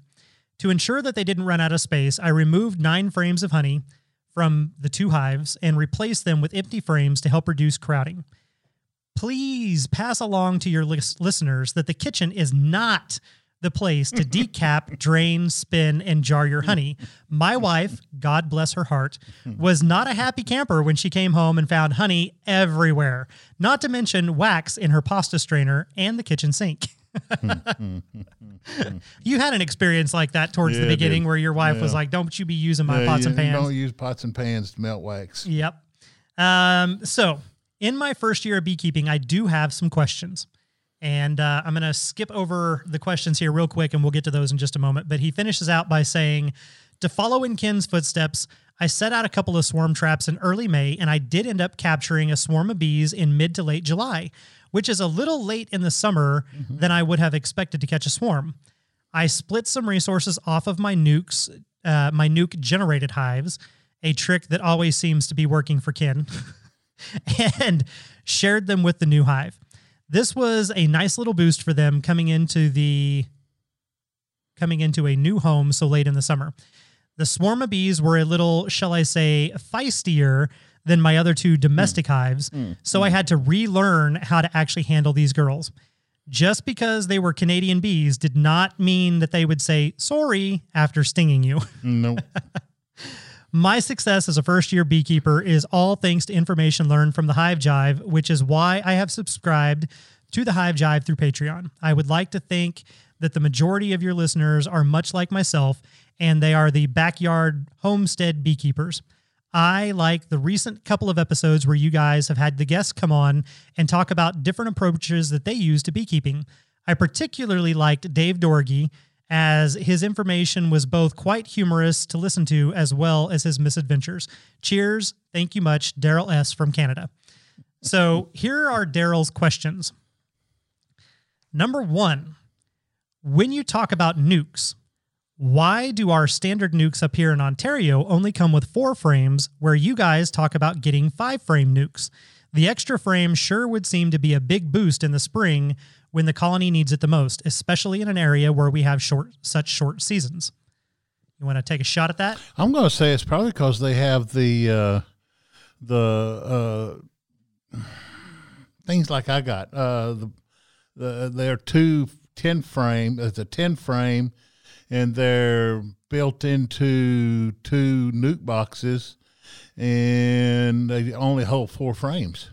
[SPEAKER 2] To ensure that they didn't run out of space, I removed nine frames of honey from the two hives and replaced them with empty frames to help reduce crowding. Please pass along to your lis- listeners that the kitchen is not the place to decap, drain, spin, and jar your honey. My wife, God bless her heart, was not a happy camper when she came home and found honey everywhere, not to mention wax in her pasta strainer and the kitchen sink. you had an experience like that towards
[SPEAKER 3] Yeah,
[SPEAKER 2] the beginning where your wife was like, Don't you be using my
[SPEAKER 3] Yeah,
[SPEAKER 2] pots and pans.
[SPEAKER 3] Don't use pots and pans to melt wax.
[SPEAKER 2] Yep. Um, so, in my first year of beekeeping, I do have some questions. And uh, I'm going to skip over the questions here real quick and we'll get to those in just a moment. But he finishes out by saying, To follow in Ken's footsteps, I set out a couple of swarm traps in early May and I did end up capturing a swarm of bees in mid to late July, which is a little late in the summer than I would have expected to catch a swarm. I split some resources off of my nukes, uh, my nuke generated hives, a trick that always seems to be working for Ken, and shared them with the new hive. This was a nice little boost for them coming into the coming into a new home so late in the summer. The swarm of bees were a little, shall I say, feistier than my other two domestic hives, mm. Mm. so I had to relearn how to actually handle these girls. Just because they were Canadian bees did not mean that they would say sorry after stinging you.
[SPEAKER 3] No.
[SPEAKER 2] My success as a first year beekeeper is all thanks to information learned from the Hive Jive, which is why I have subscribed to the Hive Jive through Patreon. I would like to think that the majority of your listeners are much like myself and they are the backyard homestead beekeepers. I like the recent couple of episodes where you guys have had the guests come on and talk about different approaches that they use to beekeeping. I particularly liked Dave Dorgy as his information was both quite humorous to listen to as well as his misadventures. Cheers. Thank you much, Darrell S. from Canada. So here are Darrell's questions. Number one, when you talk about nukes, why do our standard nukes up here in Ontario only come with four frames where you guys talk about getting five frame nukes? The extra frame sure would seem to be a big boost in the spring when the colony needs it the most, especially in an area where we have short such short seasons. You want to take a shot at that?
[SPEAKER 3] I'm going to say it's probably because they have the uh, the uh, things like I got. Uh, the the they're two 10 frame. It's a 10 frame, and they're built into two nuke boxes, and they only hold four frames.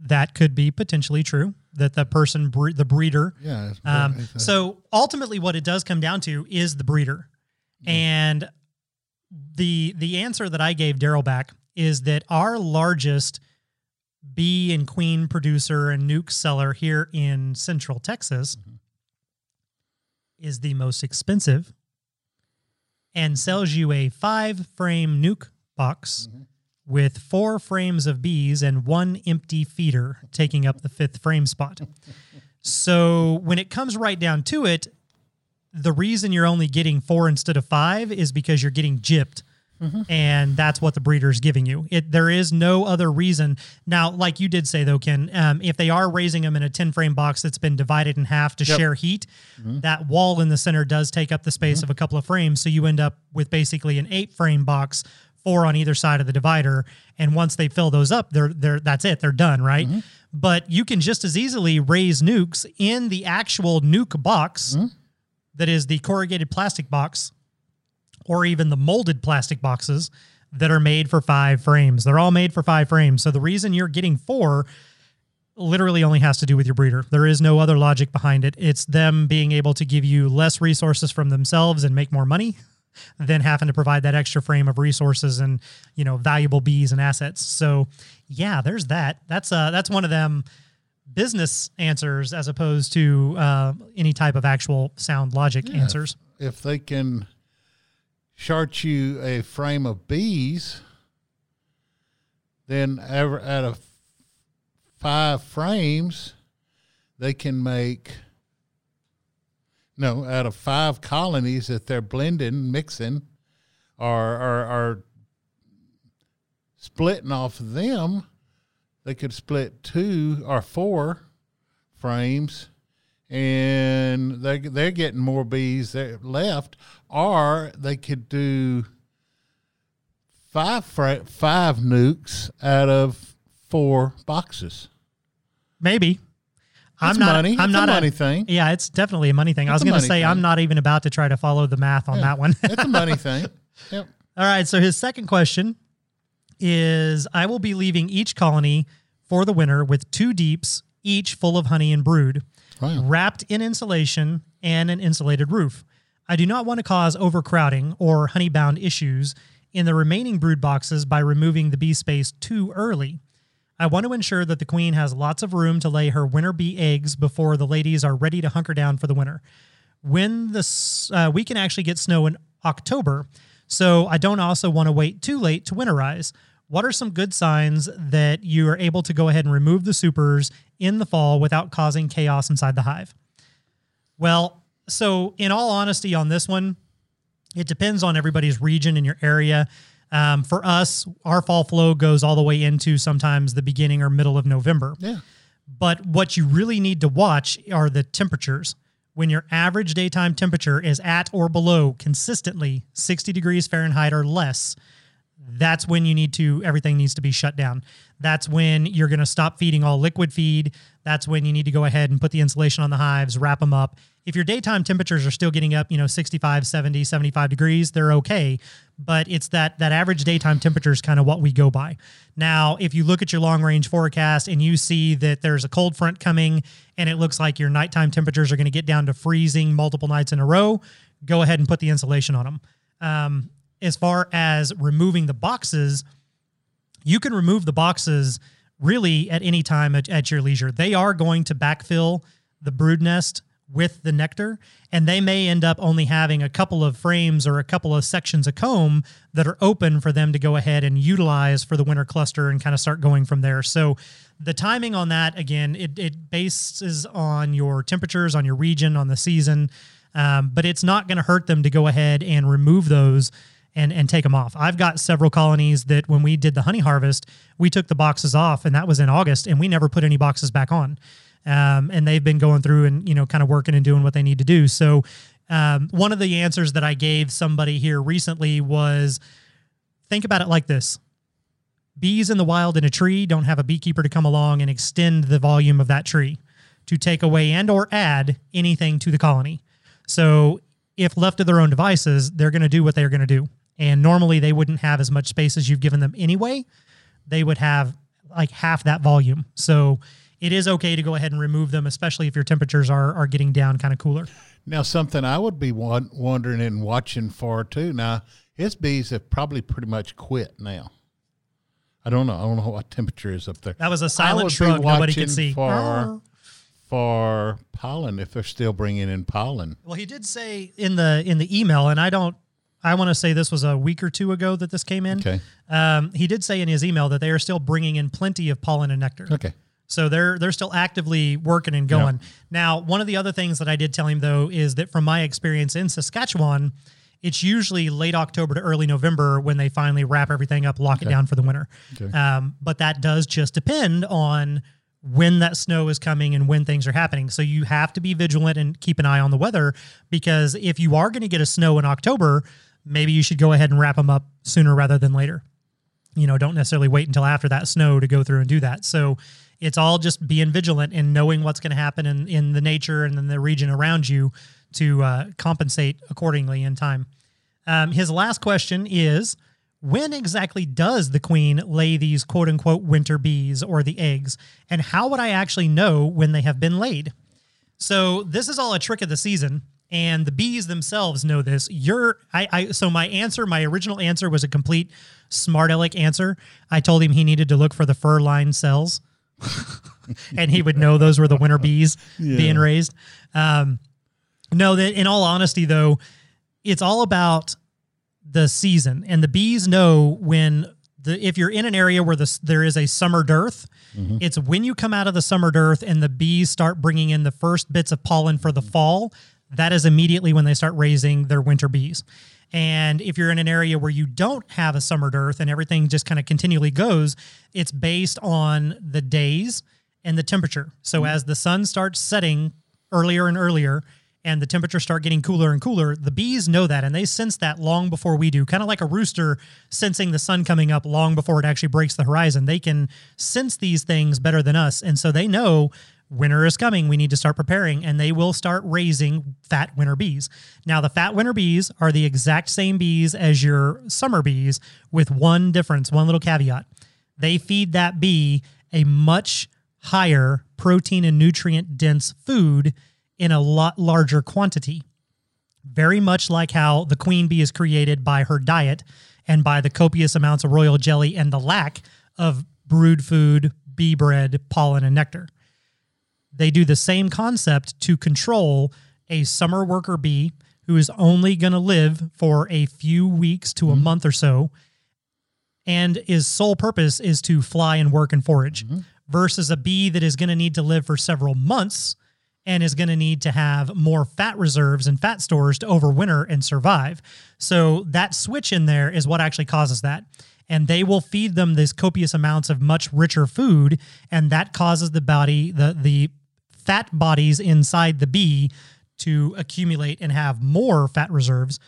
[SPEAKER 2] That could be potentially true. That the person, bre- the breeder,
[SPEAKER 3] Yeah.
[SPEAKER 2] Um, so ultimately, what it does come down to is the breeder, and the the answer that I gave Darrell back is that our largest bee and queen producer and nuke seller here in Central Texas is the most expensive and sells you a five frame nuke box with four frames of bees and one empty feeder taking up the fifth frame spot. So when it comes right down to it, the reason you're only getting four instead of five is because you're getting gypped. Mm-hmm. And that's what the breeder is giving you. It there is no other reason. Now, like you did say though, Ken, um, if they are raising them in a 10 frame box that's been divided in half to share heat, mm-hmm. that wall in the center does take up the space mm-hmm. of a couple of frames. So you end up with basically an eight frame box, four on either side of the divider. And once they fill those up, they're they're that's it. They're done, right? Mm-hmm. But you can just as easily raise nukes in the actual nuke box mm-hmm. that is the corrugated plastic box or even the molded plastic boxes that are made for five frames. They're all made for five frames. So the reason you're getting four literally only has to do with your breeder. There is no other logic behind it. It's them being able to give you less resources from themselves and make more money than having to provide that extra frame of resources and, you know, valuable bees and assets. So, yeah, there's that. That's uh that's one of them business answers as opposed to uh, any type of actual sound logic answers.
[SPEAKER 3] if they can chart you a frame of bees, then ever out of five frames, they can make no out of five colonies that they're blending, mixing, or are are splitting off of them. They could split two or four frames, and they they're getting more bees that left, or they could do five five nukes out of four boxes.
[SPEAKER 2] Maybe. I'm not.
[SPEAKER 3] money.
[SPEAKER 2] I'm
[SPEAKER 3] It's a
[SPEAKER 2] not
[SPEAKER 3] money thing.
[SPEAKER 2] Yeah, it's definitely a money thing. I was going to say I'm not even about to try to follow the math on that one.
[SPEAKER 3] It's a money thing. Yep.
[SPEAKER 2] All right. So his second question is I will be leaving each colony for the winter with two deeps, each full of honey and brood,
[SPEAKER 3] Wow.
[SPEAKER 2] wrapped in insulation and an insulated roof. I do not want to cause overcrowding or honey-bound issues in the remaining brood boxes by removing the bee space too early. I want to ensure that the queen has lots of room to lay her winter bee eggs before the ladies are ready to hunker down for the winter. When the uh, we can actually get snow in October, so I don't also want to wait too late to winterize. What are some good signs that you are able to go ahead and remove the supers in the fall without causing chaos inside the hive? Well, so in all honesty, on this one, it depends on everybody's region in your area. Um, for us, our fall flow goes all the way into sometimes the beginning or middle of November.
[SPEAKER 3] Yeah.
[SPEAKER 2] But what you really need to watch are the temperatures. When your average daytime temperature is at or below consistently 60 degrees Fahrenheit or less, that's when you need to everything needs to be shut down. That's when you're going to stop feeding all liquid feed. That's when you need to go ahead and put the insulation on the hives wrap them up. If your daytime temperatures are still getting up you know 65 70 75 degrees they're okay. But it's that that average daytime temperature is kind of what we go by. Now if you look at your long range forecast and you see that there's a cold front coming and it looks like your nighttime temperatures are going to get down to freezing multiple nights in a row go ahead and put the insulation on them um, as far as removing the boxes, you can remove the boxes really at any time at, at your leisure. They are going to backfill the brood nest with the nectar, and they may end up only having a couple of frames or a couple of sections of comb that are open for them to go ahead and utilize for the winter cluster and kind of start going from there. So the timing on that again, it, it bases on your temperatures, on your region, on the season. Um, but it's not going to hurt them to go ahead and remove those and and take them off. I've got several colonies that when we did the honey harvest, we took the boxes off, and that was in August, and we never put any boxes back on. Um, and they've been going through and you know kind of working and doing what they need to do. So um, one of the answers that I gave somebody here recently was think about it like this. Bees in the wild in a tree don't have a beekeeper to come along and extend the volume of that tree to take away and or add anything to the colony. So if left to their own devices, they're going to do what they're going to do. And normally they wouldn't have as much space as you've given them anyway. They would have like half that volume. So it is okay to go ahead and remove them, especially if your temperatures are are getting down kind of cooler.
[SPEAKER 3] Now, something I would be won- wondering and watching for too. Now, his bees have probably pretty much quit now. I don't know. I don't know what temperature is up there.
[SPEAKER 2] That was a silent
[SPEAKER 3] would
[SPEAKER 2] shrug. Nobody
[SPEAKER 3] watching
[SPEAKER 2] could see.
[SPEAKER 3] for oh. for pollen if they're still bringing in pollen.
[SPEAKER 2] Well, he did say in the in the email, and I don't. I want to say this was a week or two ago that this came in.
[SPEAKER 3] Okay.
[SPEAKER 2] Um, he did say in his email that they are still bringing in plenty of pollen and nectar.
[SPEAKER 3] Okay.
[SPEAKER 2] So they're they're still actively working and going. Now, one of the other things that I did tell him though is that from my experience in Saskatchewan, it's usually late October to early November when they finally wrap everything up, lock it down for the winter.
[SPEAKER 3] Okay.
[SPEAKER 2] Um, but that does just depend on when that snow is coming and when things are happening. So you have to be vigilant and keep an eye on the weather because if you are going to get a snow in October, maybe you should go ahead and wrap them up sooner rather than later you know, don't necessarily wait until after that snow to go through and do that. So it's all just being vigilant and knowing what's going to happen in, in the nature and in the region around you to uh, compensate accordingly in time. Um, his last question is when exactly does the queen lay these quote unquote winter bees or the eggs? And how would I actually know when they have been laid? So this is all a trick of the season, and the bees themselves know this. You're I, I so my answer, my original answer was a complete smart aleck answer. I told him he needed to look for the fur line cells. and he would know those were the winter bees being raised. Um, no, that in all honesty, though, it's all about the season, and the bees know when the if you're in an area where this there is a summer dearth, it's when you come out of the summer dearth and the bees start bringing in the first bits of pollen for the fall. That is immediately when they start raising their winter bees. And if you're in an area where you don't have a summer dearth and everything just kind of continually goes, it's based on the days and the temperature. So mm-hmm. as the sun starts setting earlier and earlier and the temperatures start getting cooler and cooler, the bees know that and they sense that long before we do. Kind of like a rooster sensing the sun coming up long before it actually breaks the horizon. They can sense these things better than us. And so they know winter is coming. We need to start preparing and they will start raising fat winter bees. Now, the fat winter bees are the exact same bees as your summer bees with one difference, one little caveat. They feed that bee a much higher protein and nutrient dense food in a lot larger quantity. Very much like how the queen bee is created by her diet and by the copious amounts of royal jelly and the lack of brood food, bee bread, pollen, and nectar. They do the same concept to control a summer worker bee who is only going to live for a few weeks to a mm-hmm. month or so and his sole purpose is to fly and work and forage mm-hmm. versus a bee that is going to need to live for several months and is going to need to have more fat reserves and fat stores to overwinter and survive. So that switch in there is what actually causes that. And they will feed them these copious amounts of much richer food, and that causes the body, the the fat bodies inside the bee to accumulate and have more fat reserves,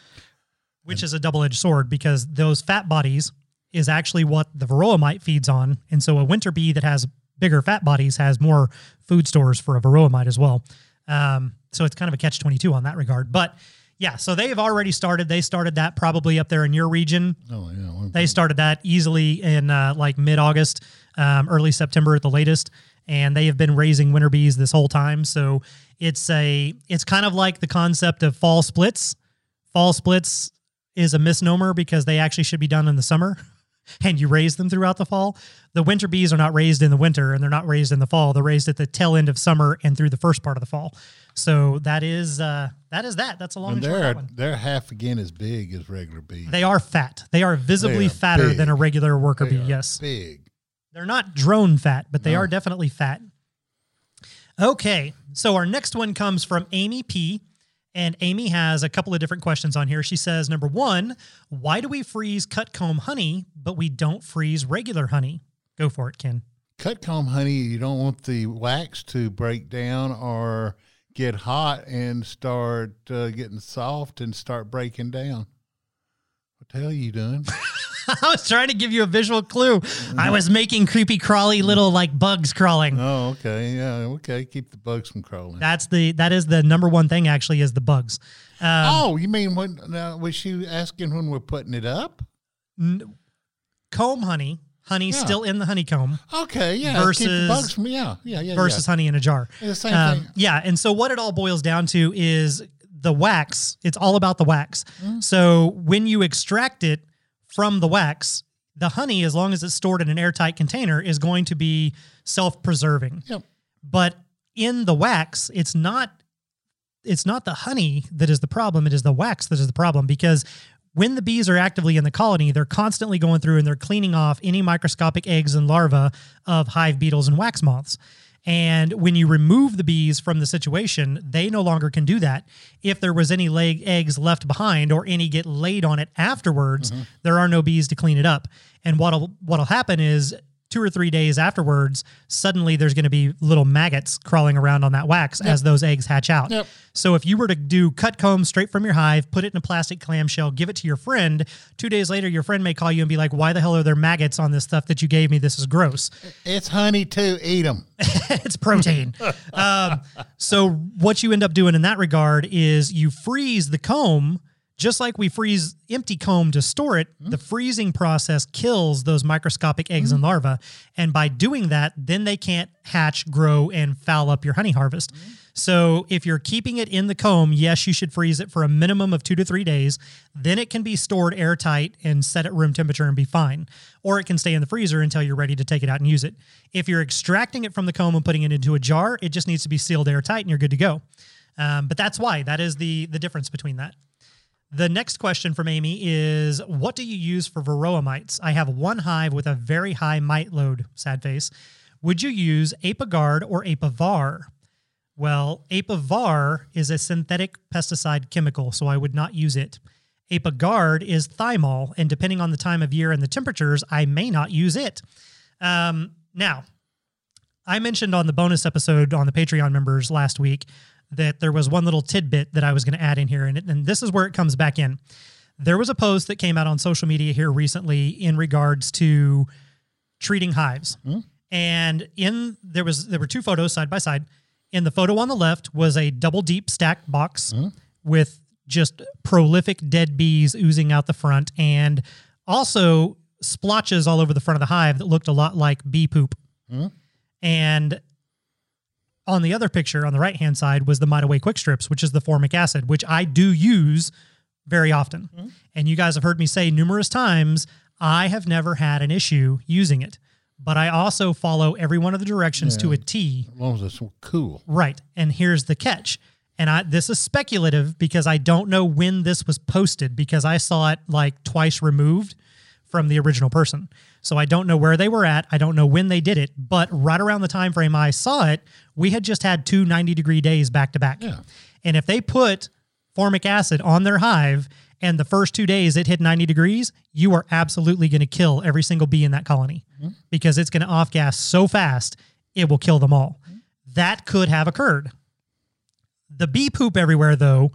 [SPEAKER 2] which is a double-edged sword because those fat bodies is actually what the varroa mite feeds on. And so a winter bee that has bigger fat bodies has more food stores for a varroa mite as well. Um, so it's kind of a catch 22 on that regard. But yeah, so they have already started. They started that probably up there in your region.
[SPEAKER 3] Oh yeah.
[SPEAKER 2] They started that easily in uh, like mid August, um, early September at the latest, and they have been raising winter bees this whole time. So it's a it's kind of like the concept of fall splits. Fall splits is a misnomer because they actually should be done in the summer. And you raise them throughout the fall. The winter bees are not raised in the winter and they're not raised in the fall. They're raised at the tail end of summer and through the first part of the fall. So that is uh, that is that. That's a long
[SPEAKER 3] and
[SPEAKER 2] and short of
[SPEAKER 3] they're they're half again as big as regular bees.
[SPEAKER 2] They are fat. They are visibly
[SPEAKER 3] They are
[SPEAKER 2] fatter than a regular worker
[SPEAKER 3] They
[SPEAKER 2] bee.
[SPEAKER 3] are
[SPEAKER 2] Yes.
[SPEAKER 3] big.
[SPEAKER 2] They're not drone fat, but they
[SPEAKER 3] No.
[SPEAKER 2] are definitely fat. Okay, so our next one comes from Amy P. And Amy has a couple of different questions on here. She says, number one, why do we freeze cut comb honey, but we don't freeze regular honey? Go for it, Ken.
[SPEAKER 3] Cut comb honey, you don't want the wax to break down or get hot and start uh, getting soft and start breaking down. What the hell are you doing?
[SPEAKER 2] I was trying to give you a visual clue. I was making creepy, crawly little like bugs crawling.
[SPEAKER 3] oh, okay. Yeah, okay. Keep the bugs from crawling.
[SPEAKER 2] That's the that is the number one thing actually is the bugs. Um,
[SPEAKER 3] oh, you mean when now was she asking when we're putting it up?
[SPEAKER 2] comb honey, honey
[SPEAKER 3] Yeah.
[SPEAKER 2] still in the honeycomb
[SPEAKER 3] Okay, yeah.
[SPEAKER 2] Versus-
[SPEAKER 3] bugs from yeah, yeah, yeah.
[SPEAKER 2] versus honey in a jar.
[SPEAKER 3] yeah. the same
[SPEAKER 2] Um,
[SPEAKER 3] thing.
[SPEAKER 2] yeah, and so what it all boils down to is the wax. It's all about the wax.
[SPEAKER 3] Mm.
[SPEAKER 2] So when you extract it from the wax, the honey, as long as it's stored in an airtight container, is going to be self-preserving.
[SPEAKER 3] Yep.
[SPEAKER 2] But in the wax, it's not it's not the honey that is the problem, it is the wax that is the problem because when the bees are actively in the colony, they're constantly going through and they're cleaning off any microscopic eggs and larvae of hive beetles and wax moths. And when you remove the bees from the situation, they no longer can do that. If there was any leg eggs left behind or any get laid on it afterwards, mm-hmm. there are no bees to clean it up. And what'll what'll happen is two or three days afterwards, suddenly there's going to be little maggots crawling around on that wax as those eggs hatch out.
[SPEAKER 3] Yep.
[SPEAKER 2] So if you were to do cut comb straight from your hive, put it in a plastic clamshell, give it to your friend, two days later, your friend may call you and be like, "Why the hell are there maggots on this stuff that you gave me? This is gross."
[SPEAKER 3] It's honey too. Eat them.
[SPEAKER 2] it's protein. um, so what you end up doing in that regard is you freeze the comb just like we freeze empty comb to store it. Mm-hmm. The freezing process kills those microscopic eggs and mm-hmm. larvae, and by doing that, then they can't hatch, grow, and foul up your honey harvest. Mm-hmm. So if you're keeping it in the comb, yes, you should freeze it for a minimum of two to three days. Then it can be stored airtight and set at room temperature and be fine. Or it can stay in the freezer until you're ready to take it out and use it. If you're extracting it from the comb and putting it into a jar, it just needs to be sealed airtight and you're good to go. Um, but that's why that is the the difference between that. The next question from Amy is What do you use for varroa mites? I have one hive with a very high mite load, sad face. Would you use Apiguard or Apivar? Well, Apivar is a synthetic pesticide chemical, so I would not use it. Apiguard is thymol, and depending on the time of year and the temperatures, I may not use it. Um, now, I mentioned on the bonus episode on the Patreon members last week that there was one little tidbit that I was going to add in here, and, it, and this is where it comes back in. There was a post that came out on social media here recently in regards to treating hives, hmm? and in there was there were two photos side by side. In the photo on the left was a double deep stacked box hmm? with just prolific dead bees oozing out the front, and also splotches all over the front of the hive that looked a lot like bee poop. Hmm? And on the other picture on the right hand side was the Mite Away Quick Strips, which is the formic acid, which I do use very often. Mm-hmm. And you guys have heard me say numerous times, I have never had an issue using it. But I also follow every one of the directions to a T.
[SPEAKER 3] As long as it's cool.
[SPEAKER 2] Right. And here's the catch. And I this is speculative because I don't know when this was posted because I saw it like twice removed from the original person. So I don't know where they were at. I don't know when they did it, but right around the time frame I saw it, we had just had two 90 degree days back to back.
[SPEAKER 3] Yeah.
[SPEAKER 2] And if they put formic acid on their hive and the first two days it hit 90 degrees, you are absolutely going to kill every single bee in that colony mm-hmm. because it's going to off gas so fast, it will kill them all. Mm-hmm. That could have occurred. The bee poop everywhere, though,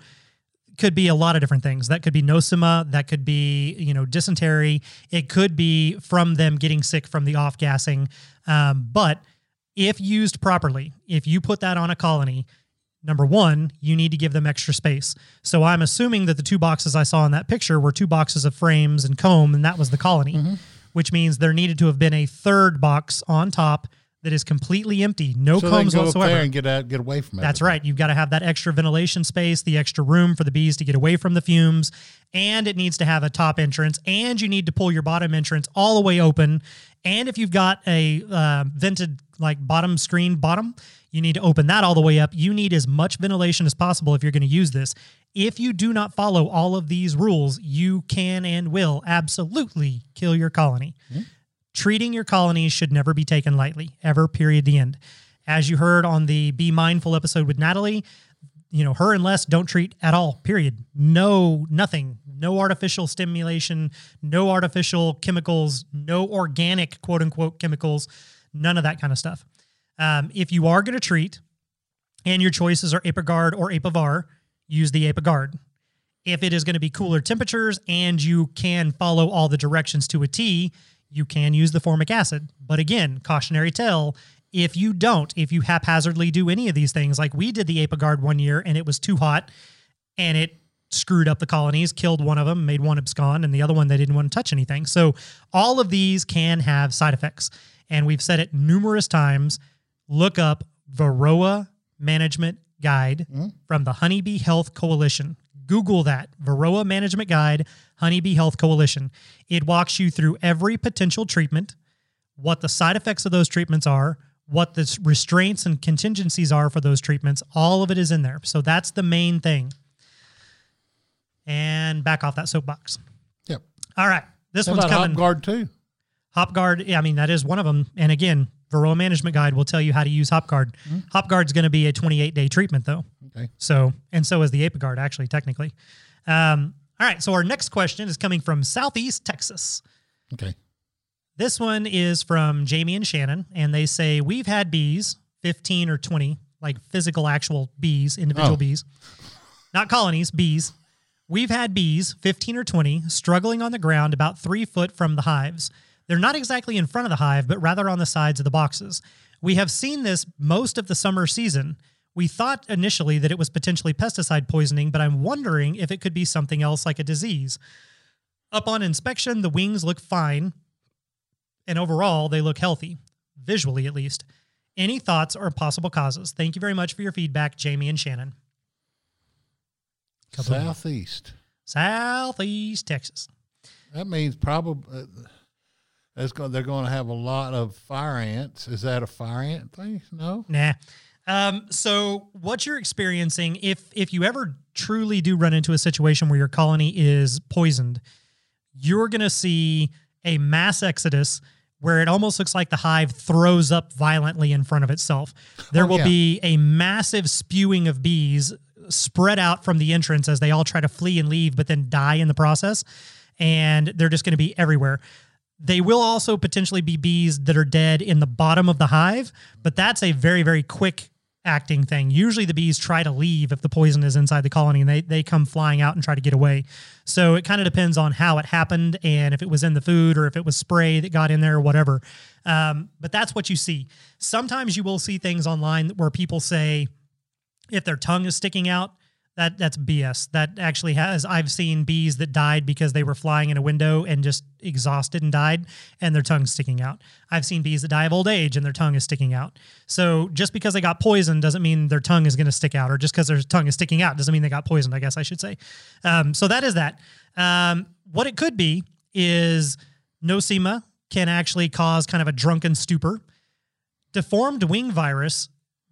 [SPEAKER 2] could be a lot of different things. That could be nosema, that could be, you know, dysentery. It could be from them getting sick from the off gassing. Um, but if used properly, if you put that on a colony, number one, you need to give them extra space. So I'm assuming that the two boxes I saw in that picture were two boxes of frames and comb, and that was the colony, which means there needed to have been a third box on top that is completely empty, no
[SPEAKER 3] So
[SPEAKER 2] combs whatsoever.
[SPEAKER 3] there and get out, get away from it.
[SPEAKER 2] That's right. You've got to have that extra ventilation space, the extra room for the bees to get away from the fumes, and it needs to have a top entrance, and you need to pull your bottom entrance all the way open. And if you've got a uh, vented like bottom screen bottom, you need to open that all the way up. You need as much ventilation as possible if you're going to use this. If you do not follow all of these rules, you can and will absolutely kill your colony treating your colonies should never be taken lightly, ever, period, the end. As you heard on the Be Mindful episode with Natalie, you know, her and Les don't treat at all, period. No, nothing. No artificial stimulation, no artificial chemicals, no organic quote unquote chemicals, none of that kind of stuff. Um, if you are going to treat and your choices are Apiguard or Apivar, use the Apiguard. If it is going to be cooler temperatures and you can follow all the directions to a T, you can use the formic acid. But again, cautionary tale if you don't, if you haphazardly do any of these things, like we did the Apiguard one year and it was too hot and it screwed up the colonies, killed one of them, made one abscond, and the other one they didn't want to touch anything. So all of these can have side effects. And we've said it numerous times. Look up Varroa Management Guide mm-hmm. from the Honeybee Health Coalition. Google that Varroa Management Guide, Honeybee Health Coalition. It walks you through every potential treatment, what the side effects of those treatments are, what the restraints and contingencies are for those treatments. All of it is in there. So that's the main thing. And back off that soapbox.
[SPEAKER 3] Yep.
[SPEAKER 2] All right. This
[SPEAKER 3] How
[SPEAKER 2] one's coming.
[SPEAKER 3] Hop Guard too?
[SPEAKER 2] HopGuard, yeah, I mean, that is one of them. And again, Varroa Management Guide will tell you how to use HopGuard. HopGuard's going to be a 28 day treatment, though.
[SPEAKER 3] Okay.
[SPEAKER 2] So, and so is the Apiguard, actually, technically. Um, all right. So, our next question is coming from Southeast Texas.
[SPEAKER 3] Okay.
[SPEAKER 2] This one is from Jamie and Shannon, and they say, We've had bees, 15 or 20, like physical, actual bees, individual
[SPEAKER 3] Oh.
[SPEAKER 2] bees, not colonies, bees. We've had bees, 15 or 20, struggling on the ground about three foot from the hives. They're not exactly in front of the hive, but rather on the sides of the boxes. We have seen this most of the summer season. We thought initially that it was potentially pesticide poisoning, but I'm wondering if it could be something else like a disease. Upon inspection, the wings look fine, and overall, they look healthy, visually at least. Any thoughts or possible causes? Thank you very much for your feedback, Jamie and Shannon. Couple
[SPEAKER 3] Southeast.
[SPEAKER 2] Southeast Texas.
[SPEAKER 3] That means probably uh, that's going. They're going to have a lot of fire ants. Is that a fire ant thing? No.
[SPEAKER 2] Nah. Um, so what you're experiencing, if if you ever truly do run into a situation where your colony is poisoned, you're gonna see a mass exodus where it almost looks like the hive throws up violently in front of itself. There
[SPEAKER 3] Oh,
[SPEAKER 2] will
[SPEAKER 3] yeah.
[SPEAKER 2] be a massive spewing of bees spread out from the entrance as they all try to flee and leave, but then die in the process. And they're just going to be everywhere. They will also potentially be bees that are dead in the bottom of the hive, but that's a very, very quick acting thing. Usually the bees try to leave if the poison is inside the colony and they, they come flying out and try to get away. So it kind of depends on how it happened and if it was in the food or if it was spray that got in there or whatever. Um, but that's what you see. Sometimes you will see things online where people say, if their tongue is sticking out, that that's BS. That actually has I've seen bees that died because they were flying in a window and just exhausted and died and their tongue's sticking out. I've seen bees that die of old age and their tongue is sticking out. So just because they got poisoned doesn't mean their tongue is going to stick out, or just because their tongue is sticking out doesn't mean they got poisoned. I guess I should say. Um, so that is that. Um, what it could be is nosema can actually cause kind of a drunken stupor. Deformed wing virus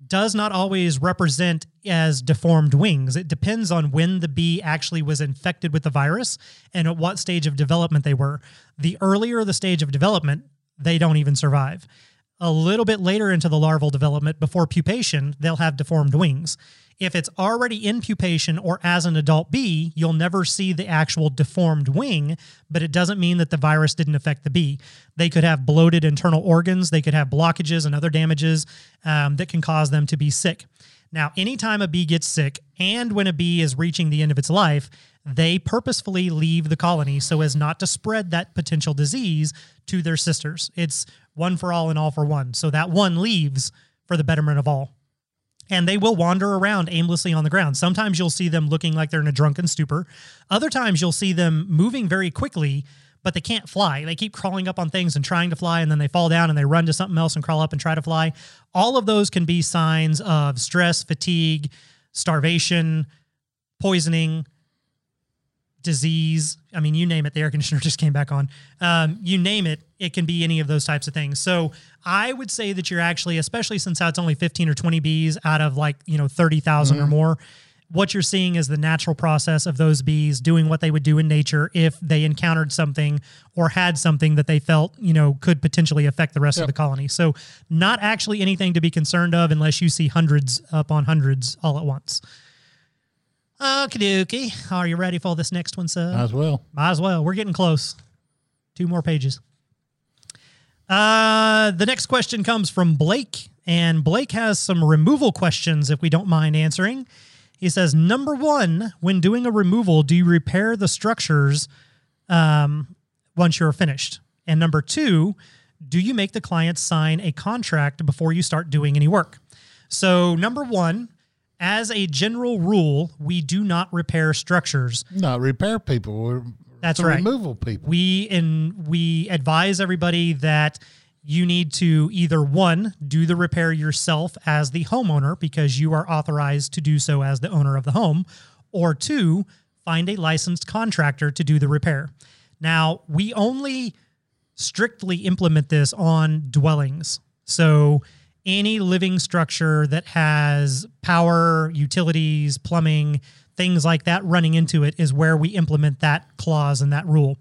[SPEAKER 2] does not always represent as deformed wings. It depends on when the bee actually was infected with the virus and at what stage of development they were. The earlier the stage of development, they don't even survive. A little bit later into the larval development, before pupation, they'll have deformed wings. If it's already in pupation or as an adult bee, you'll never see the actual deformed wing, but it doesn't mean that the virus didn't affect the bee. They could have bloated internal organs, they could have blockages and other damages um, that can cause them to be sick. Now, anytime a bee gets sick and when a bee is reaching the end of its life, they purposefully leave the colony so as not to spread that potential disease to their sisters. It's one for all and all for one. So that one leaves for the betterment of all and they will wander around aimlessly on the ground. Sometimes you'll see them looking like they're in a drunken stupor. Other times you'll see them moving very quickly, but they can't fly. They keep crawling up on things and trying to fly, and then they fall down and they run to something else and crawl up and try to fly. All of those can be signs of stress, fatigue, starvation, poisoning, disease. I mean, you name it. The air conditioner just came back on. Um, you name it. It can be any of those types of things. So I would say that you're actually, especially since it's only 15 or 20 bees out of like, you know, 30,000 or more, what you're seeing is the natural process of those bees doing what they would do in nature if they encountered something or had something that they felt, you know, could potentially affect the rest of the colony. So not actually anything to be concerned of unless you see hundreds upon hundreds all at once. Okie dokie. Are you ready for this next one, sir?
[SPEAKER 3] Might as well.
[SPEAKER 2] Might as well. We're getting close. Two more pages. Uh, the next question comes from Blake, and Blake has some removal questions if we don't mind answering. He says, Number one, when doing a removal, do you repair the structures um, once you're finished? And number two, do you make the client sign a contract before you start doing any work? So, number one, as a general rule, we do not repair structures.
[SPEAKER 3] No, repair people. We're
[SPEAKER 2] That's right.
[SPEAKER 3] removal people.
[SPEAKER 2] we and we advise everybody that you need to either one do the repair yourself as the homeowner because you are authorized to do so as the owner of the home or two find a licensed contractor to do the repair now we only strictly implement this on dwellings so any living structure that has power utilities plumbing things like that running into it is where we implement that clause and that rule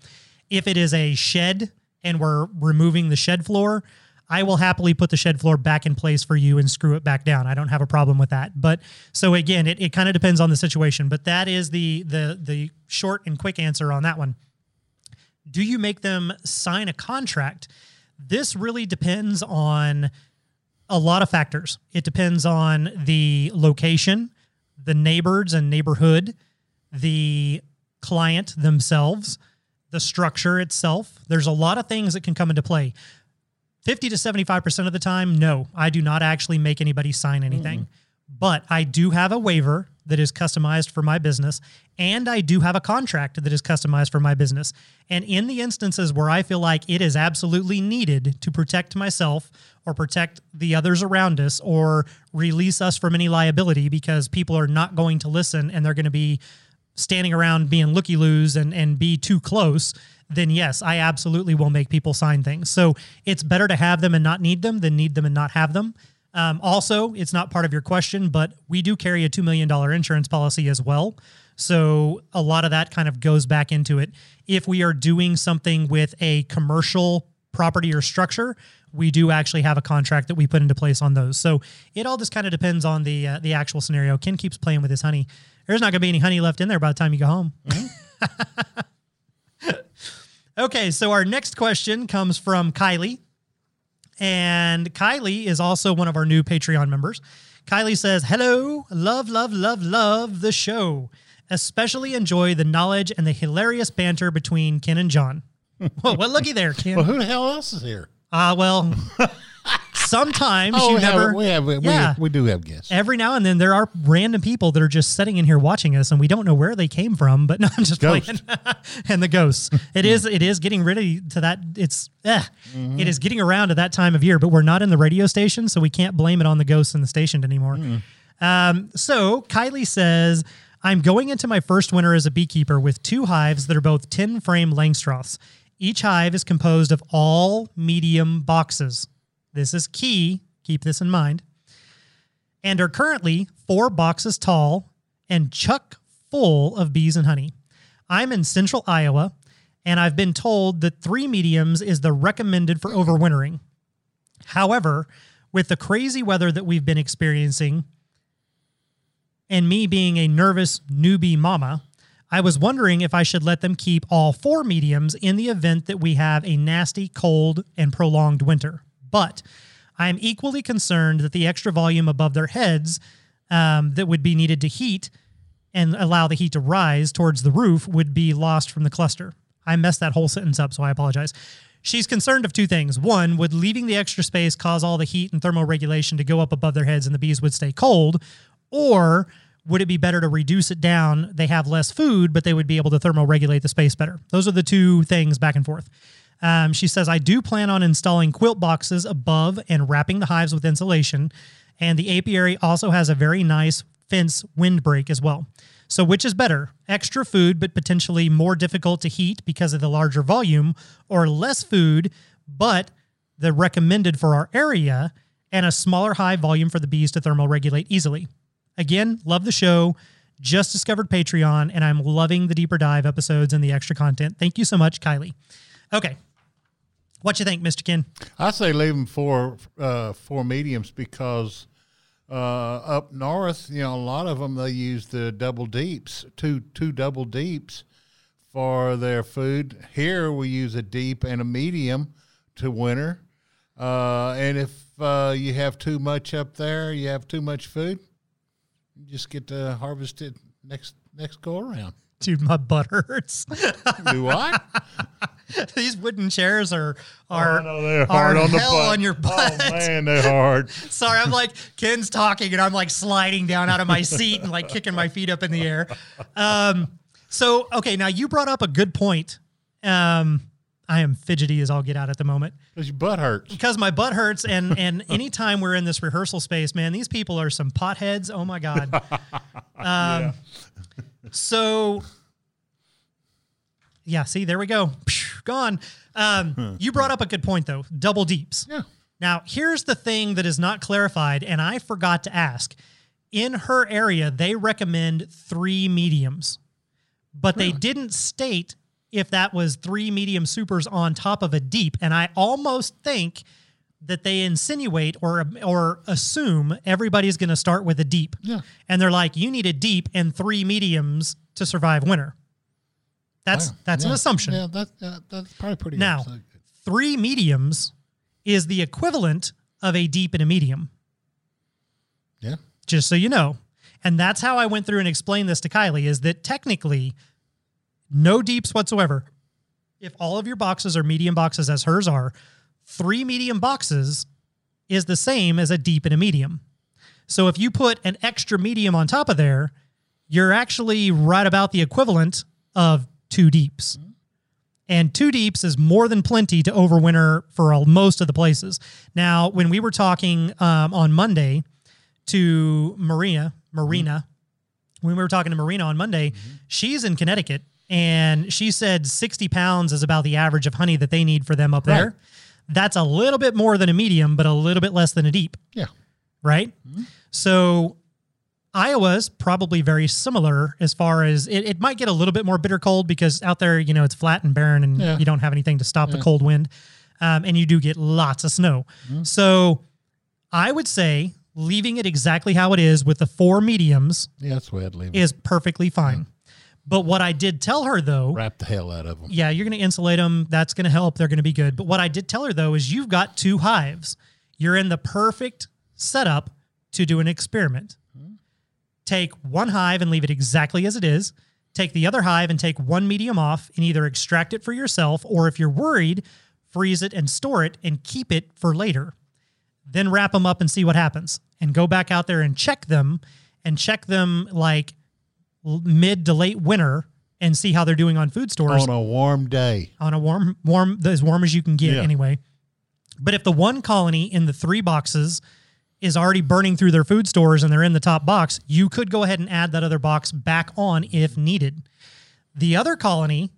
[SPEAKER 2] if it is a shed and we're removing the shed floor, I will happily put the shed floor back in place for you and screw it back down. I don't have a problem with that. But so again, it, it kind of depends on the situation. But that is the the the short and quick answer on that one. Do you make them sign a contract? This really depends on a lot of factors. It depends on the location, the neighbors and neighborhood, the client themselves, the structure itself. There's a lot of things that can come into play. 50 to 75% of the time, no, I do not actually make anybody sign mm. anything. But I do have a waiver that is customized for my business, and I do have a contract that is customized for my business. And in the instances where I feel like it is absolutely needed to protect myself or protect the others around us or release us from any liability because people are not going to listen and they're going to be standing around being looky loos and, and be too close, then yes, I absolutely will make people sign things. So it's better to have them and not need them than need them and not have them. Um, also, it's not part of your question, but we do carry a $2 million insurance policy as well. So a lot of that kind of goes back into it. If we are doing something with a commercial property or structure, we do actually have a contract that we put into place on those. So it all just kind of depends on the uh, the actual scenario. Ken keeps playing with his honey. There's not going to be any honey left in there by the time you go home. okay, so our next question comes from Kylie. And Kylie is also one of our new Patreon members. Kylie says, Hello, love, love, love, love the show. Especially enjoy the knowledge and the hilarious banter between Ken and John. Whoa, well, looky there, Ken.
[SPEAKER 3] Well, who the hell else is here?
[SPEAKER 2] Ah, well, sometimes
[SPEAKER 3] Oh,
[SPEAKER 2] you
[SPEAKER 3] we,
[SPEAKER 2] never.
[SPEAKER 3] have, we have we,
[SPEAKER 2] Yeah.
[SPEAKER 3] we do have guests.
[SPEAKER 2] Every now and then, there are random people that are just sitting in here watching us, and we don't know where they came from. But no, I'm just
[SPEAKER 3] Ghost.
[SPEAKER 2] playing. and the ghosts. It is. It is getting ready to that. It's. Eh, it is getting around to that time of year. But we're not in the radio station, so we can't blame it on the ghosts in the station anymore. Um, so Kylie says, I'm going into my first winter as a beekeeper with two hives that are both 10 frame Langstroths. Each hive is composed of all medium boxes. This is key. Keep this in mind. And are currently four boxes tall and chuck full of bees and honey. I'm in central Iowa, and I've been told that three mediums is the recommended for overwintering. However, with the crazy weather that we've been experiencing, and me being a nervous newbie mama, I was wondering if I should let them keep all four mediums in the event that we have a nasty, cold, and prolonged winter. But I am equally concerned that the extra volume above their heads um, that would be needed to heat and allow the heat to rise towards the roof would be lost from the cluster. I messed that whole sentence up, so I apologize. She's concerned of two things. One, would leaving the extra space cause all the heat and thermoregulation to go up above their heads and the bees would stay cold? Or would it be better to reduce it down? They have less food, but they would be able to thermoregulate the space better. Those are the two things back and forth. Um, she says, I do plan on installing quilt boxes above and wrapping the hives with insulation. And the apiary also has a very nice fence windbreak as well. So, which is better? Extra food, but potentially more difficult to heat because of the larger volume, or less food, but the recommended for our area, and a smaller high volume for the bees to thermoregulate easily? Again, love the show. Just discovered Patreon, and I'm loving the deeper dive episodes and the extra content. Thank you so much, Kylie. Okay. What you think, Mr. Ken?
[SPEAKER 3] I say leave them for uh, four mediums because uh, up north, you know, a lot of them they use the double deeps, two two double deeps for their food. Here we use a deep and a medium to winter. Uh, and if uh, you have too much up there, you have too much food. You just get to harvest it next next go around.
[SPEAKER 2] Dude, my butt hurts.
[SPEAKER 3] Do what?
[SPEAKER 2] These wooden chairs are are,
[SPEAKER 3] Oh, no, they're
[SPEAKER 2] are
[SPEAKER 3] hard on the butt.
[SPEAKER 2] on your butt.
[SPEAKER 3] Oh man, they're hard.
[SPEAKER 2] Sorry, I'm like Ken's talking and I'm like sliding down out of my seat and like kicking my feet up in the air. Um, so okay, now you brought up a good point. Um, I am fidgety as I'll get out at the moment
[SPEAKER 3] Because your butt hurts.
[SPEAKER 2] because my butt hurts and and anytime we're in this rehearsal space, man, these people are some potheads. Oh my god. Um, so yeah, see, there we go. Gone. Um, you brought up a good point though. Double deeps.
[SPEAKER 3] Yeah.
[SPEAKER 2] Now, here's the thing that is not clarified, and I forgot to ask. In her area, they recommend three mediums, but they didn't state if that was three medium supers on top of a deep. And I almost think that they insinuate or or assume everybody's going to start with a deep.
[SPEAKER 3] Yeah.
[SPEAKER 2] And they're like, you need a deep and three mediums to survive winter. That's
[SPEAKER 3] Wow.
[SPEAKER 2] that's an assumption.
[SPEAKER 3] Yeah, that, that that's probably pretty.
[SPEAKER 2] Now, three mediums is the equivalent of a deep and a medium,
[SPEAKER 3] yeah,
[SPEAKER 2] just so you know. And that's how I went through and explained this to Kylie is that technically no deeps whatsoever. If all of your boxes are medium boxes as hers are, three medium boxes is the same as a deep and a medium. So if you put an extra medium on top of there, you're actually right about the equivalent of two deeps. And two deeps is more than plenty to overwinter for all, most of the places. Now, when we were talking um, on Monday to Maria, Marina, when we were talking to Marina on Monday, she's in Connecticut and she said 60 pounds is about the average of honey that they need for them up there. That's a little bit more than a medium, but a little bit less than a deep.
[SPEAKER 3] yeah.
[SPEAKER 2] right? So Iowa's probably very similar as far as it, it might get a little bit more bitter cold because out there, you know, it's flat and barren and
[SPEAKER 3] Yeah.
[SPEAKER 2] you don't have anything to stop the cold wind. Um, and you do get lots of snow. So I would say leaving it exactly how it is with the four mediums
[SPEAKER 3] Yeah, that's the way I'd leave it.
[SPEAKER 2] is perfectly fine. But what I did tell her though,
[SPEAKER 3] Wrap the hell out of them.
[SPEAKER 2] yeah, you're going to insulate them. That's going to help. They're going to be good. But what I did tell her though is you've got two hives. You're in the perfect setup to do an experiment. Take one hive and leave it exactly as it is. Take the other hive and take one medium off and either extract it for yourself or if you're worried, freeze it and store it and keep it for later. Then wrap them up and see what happens. And go back out there and check them and check them like mid to late winter and see how they're doing on food stores
[SPEAKER 3] On a warm day.
[SPEAKER 2] on a warm, warm, as warm as you can get
[SPEAKER 3] Yeah.
[SPEAKER 2] anyway. But if the one colony in the three boxes is already burning through their food stores and they're in the top box, you could go ahead and add that other box back on if needed. The other colony,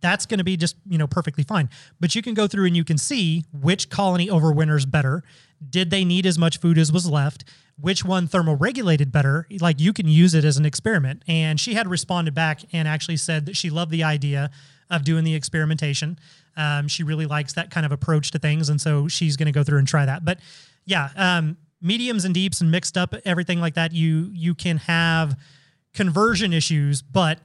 [SPEAKER 2] that's going to be just, you know, perfectly fine. But you can go through and you can see which colony overwinters better. Did they need as much food as was left? Which one thermoregulated better? Like you can use it as an experiment. And she had responded back and actually said that she loved the idea of doing the experimentation. Um, she really likes that kind of approach to things. And so she's going to go through and try that. But yeah, um, mediums and deeps and mixed up everything like that, you you can have conversion issues, but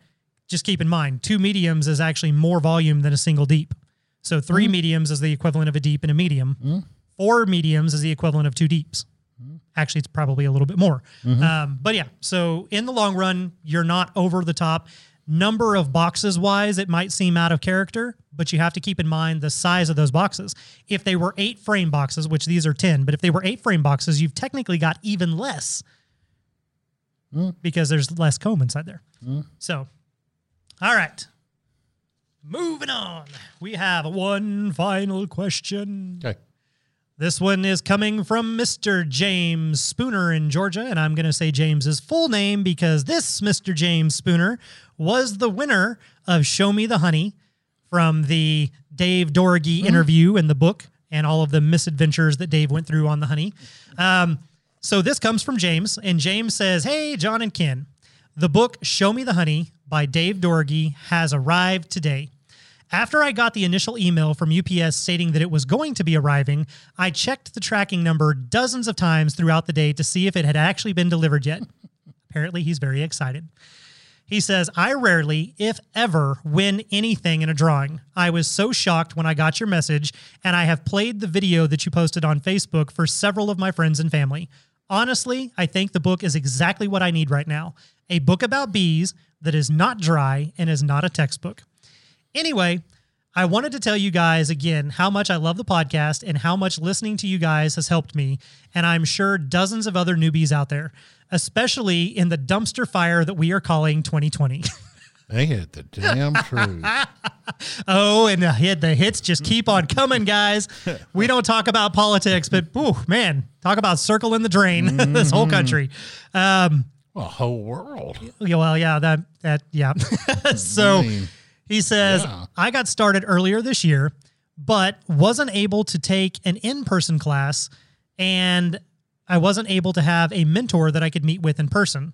[SPEAKER 2] just keep in mind, two mediums is actually more volume than a single deep. So 3 mm. mediums is the equivalent of a deep and a medium. Mm. Four mediums is the equivalent of two deeps. Mm. Actually, it's probably a little bit more. Mm-hmm. Um, but yeah, so in the long run, you're not over the top. Number of boxes wise, it might seem out of character, but you have to keep in mind the size of those boxes. If they were eight frame boxes, which these are 10, but if they were eight frame boxes, you've technically got even less because there's less comb inside there. So, all right. Moving on. We have one final question.
[SPEAKER 3] Okay.
[SPEAKER 2] This one is coming from Mr. James Spooner in Georgia, and I'm going to say James's full name because this Mr. James Spooner was the winner of Show Me the Honey from the Dave Doroghy interview in the book and all of the misadventures that Dave went through on the honey. Um, so this comes from James, and James says, Hey, John and Ken, the book Show Me the Honey by Dave Doroghy has arrived today. After I got the initial email from UPS stating that it was going to be arriving, I checked the tracking number dozens of times throughout the day to see if it had actually been delivered yet. Apparently, he's very excited. He says, I rarely, if ever, win anything in a drawing. I was so shocked when I got your message, and I have played the video that you posted on Facebook for several of my friends and family. Honestly, I think the book is exactly what I need right now a book about bees that is not dry and is not a textbook. Anyway, I wanted to tell you guys again how much I love the podcast and how much listening to you guys has helped me, and I'm sure dozens of other newbies out there, especially in the dumpster fire that we are calling 2020.
[SPEAKER 3] They hit the damn truth.
[SPEAKER 2] oh, and the hit the hits just keep on coming, guys. We don't talk about politics, but ooh, man, talk about circling the drain. this whole country. Um,
[SPEAKER 3] Well, whole world.
[SPEAKER 2] Yeah, well, yeah, that that yeah. so
[SPEAKER 3] mean,
[SPEAKER 2] he says,
[SPEAKER 3] yeah.
[SPEAKER 2] I got started earlier this year, but wasn't able to take an in-person class and I wasn't able to have a mentor that I could meet with in person.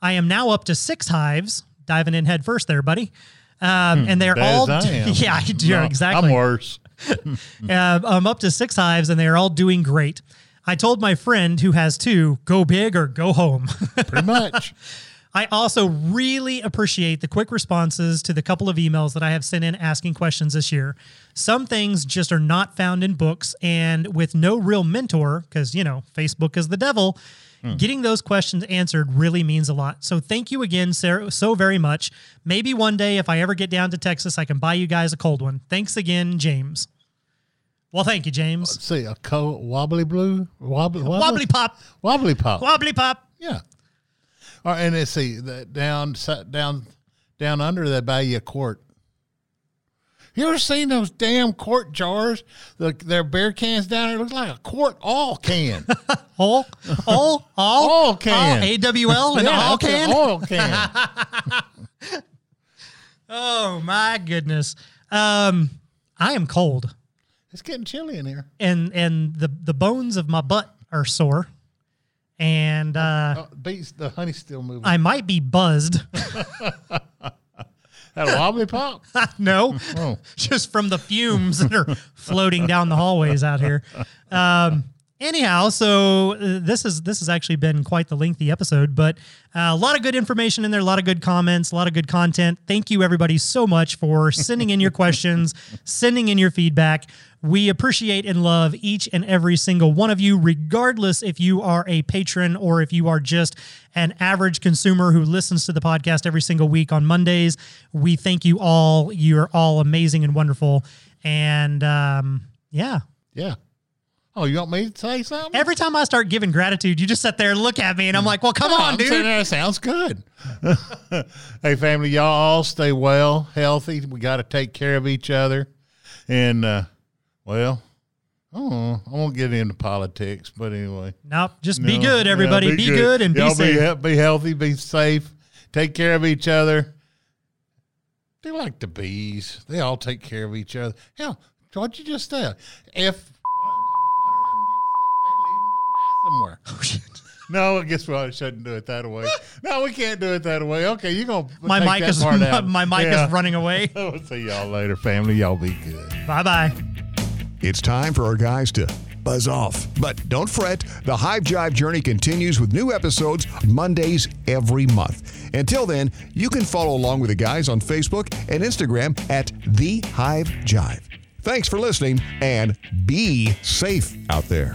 [SPEAKER 2] I am now up to six hives, diving in head first there, buddy. Um, and they're
[SPEAKER 3] Hmm,
[SPEAKER 2] all,
[SPEAKER 3] as I am.
[SPEAKER 2] yeah, you're
[SPEAKER 3] No,
[SPEAKER 2] exactly.
[SPEAKER 3] I'm worse.
[SPEAKER 2] Uh, I'm up to six hives and they are all doing great. I told my friend who has two, go big or go home.
[SPEAKER 3] Pretty much.
[SPEAKER 2] I also really appreciate the quick responses to the couple of emails that I have sent in asking questions this year. Some things just are not found in books, and with no real mentor, because, you know, Facebook is the devil, hmm. getting those questions answered really means a lot. So thank you again Sarah, so very much. Maybe one day, if I ever get down to Texas, I can buy you guys a cold one. Thanks again, James. Well, thank you, James.
[SPEAKER 3] Let's see, a co- wobbly blue, wobbly, wobbly,
[SPEAKER 2] Wobbly pop,
[SPEAKER 3] wobbly pop.
[SPEAKER 2] wobbly pop.
[SPEAKER 3] Yeah. All right, and let's see that down, down, down under they buy you a quart. You ever seen those damn quart jars? The, their beer cans down there looks like a quart all can.
[SPEAKER 2] All, all, all,
[SPEAKER 3] All can.
[SPEAKER 2] AWL and all
[SPEAKER 3] it's
[SPEAKER 2] can.
[SPEAKER 3] All can.
[SPEAKER 2] Oh my goodness. Um, I am cold,
[SPEAKER 3] it's getting chilly in here.
[SPEAKER 2] and and the the bones of my butt are sore. and uh,
[SPEAKER 3] Oh, bees, the honey's still moving.
[SPEAKER 2] I might be buzzed.
[SPEAKER 3] That wobbly pop?
[SPEAKER 2] no,
[SPEAKER 3] Oh.
[SPEAKER 2] just from the fumes that are floating down the hallways out here. Um, anyhow, so uh, this is this has actually been quite the lengthy episode, but uh, a lot of good information in there, a lot of good comments, a lot of good content. Thank you everybody so much for sending in your questions, sending in your feedback. We appreciate and love each and every single one of you, regardless if you are a patron or if you are just an average consumer who listens to the podcast every single week on Mondays. We thank you all. You're all amazing and wonderful. And um, yeah,
[SPEAKER 3] Yeah. Oh, you want me to say something?
[SPEAKER 2] every time I start giving gratitude, you just sit there and look at me, and I'm like, well, come on,
[SPEAKER 3] I'm
[SPEAKER 2] dude.
[SPEAKER 3] That sounds good. hey, family, y'all all stay well, healthy. We got to take care of each other. And, uh, well, oh, I won't get into politics, but anyway.
[SPEAKER 2] Nope, just be
[SPEAKER 3] No,
[SPEAKER 2] good,
[SPEAKER 3] yeah,
[SPEAKER 2] everybody. be, good. and
[SPEAKER 3] Y'all
[SPEAKER 2] be safe.
[SPEAKER 3] Be, be healthy, be safe, take care of each other. They're like the bees. They all take care of each other. Hell, what'd you just say? If somewhere.
[SPEAKER 2] Oh, shit.
[SPEAKER 3] No, I guess we shouldn't do it that way. No, we can't do it that way. Okay, you're gonna
[SPEAKER 2] My mic
[SPEAKER 3] that
[SPEAKER 2] is
[SPEAKER 3] part
[SPEAKER 2] my, my mic
[SPEAKER 3] Yeah.
[SPEAKER 2] is running away.
[SPEAKER 3] We'll see y'all later, family. Y'all be good.
[SPEAKER 2] bye bye.
[SPEAKER 1] It's time for our guys to buzz off. But don't fret, the Hive Jive journey continues with new episodes Mondays every month. Until then, you can follow along with the guys on Facebook and Instagram at The Hive Jive. Thanks for listening and be safe out there.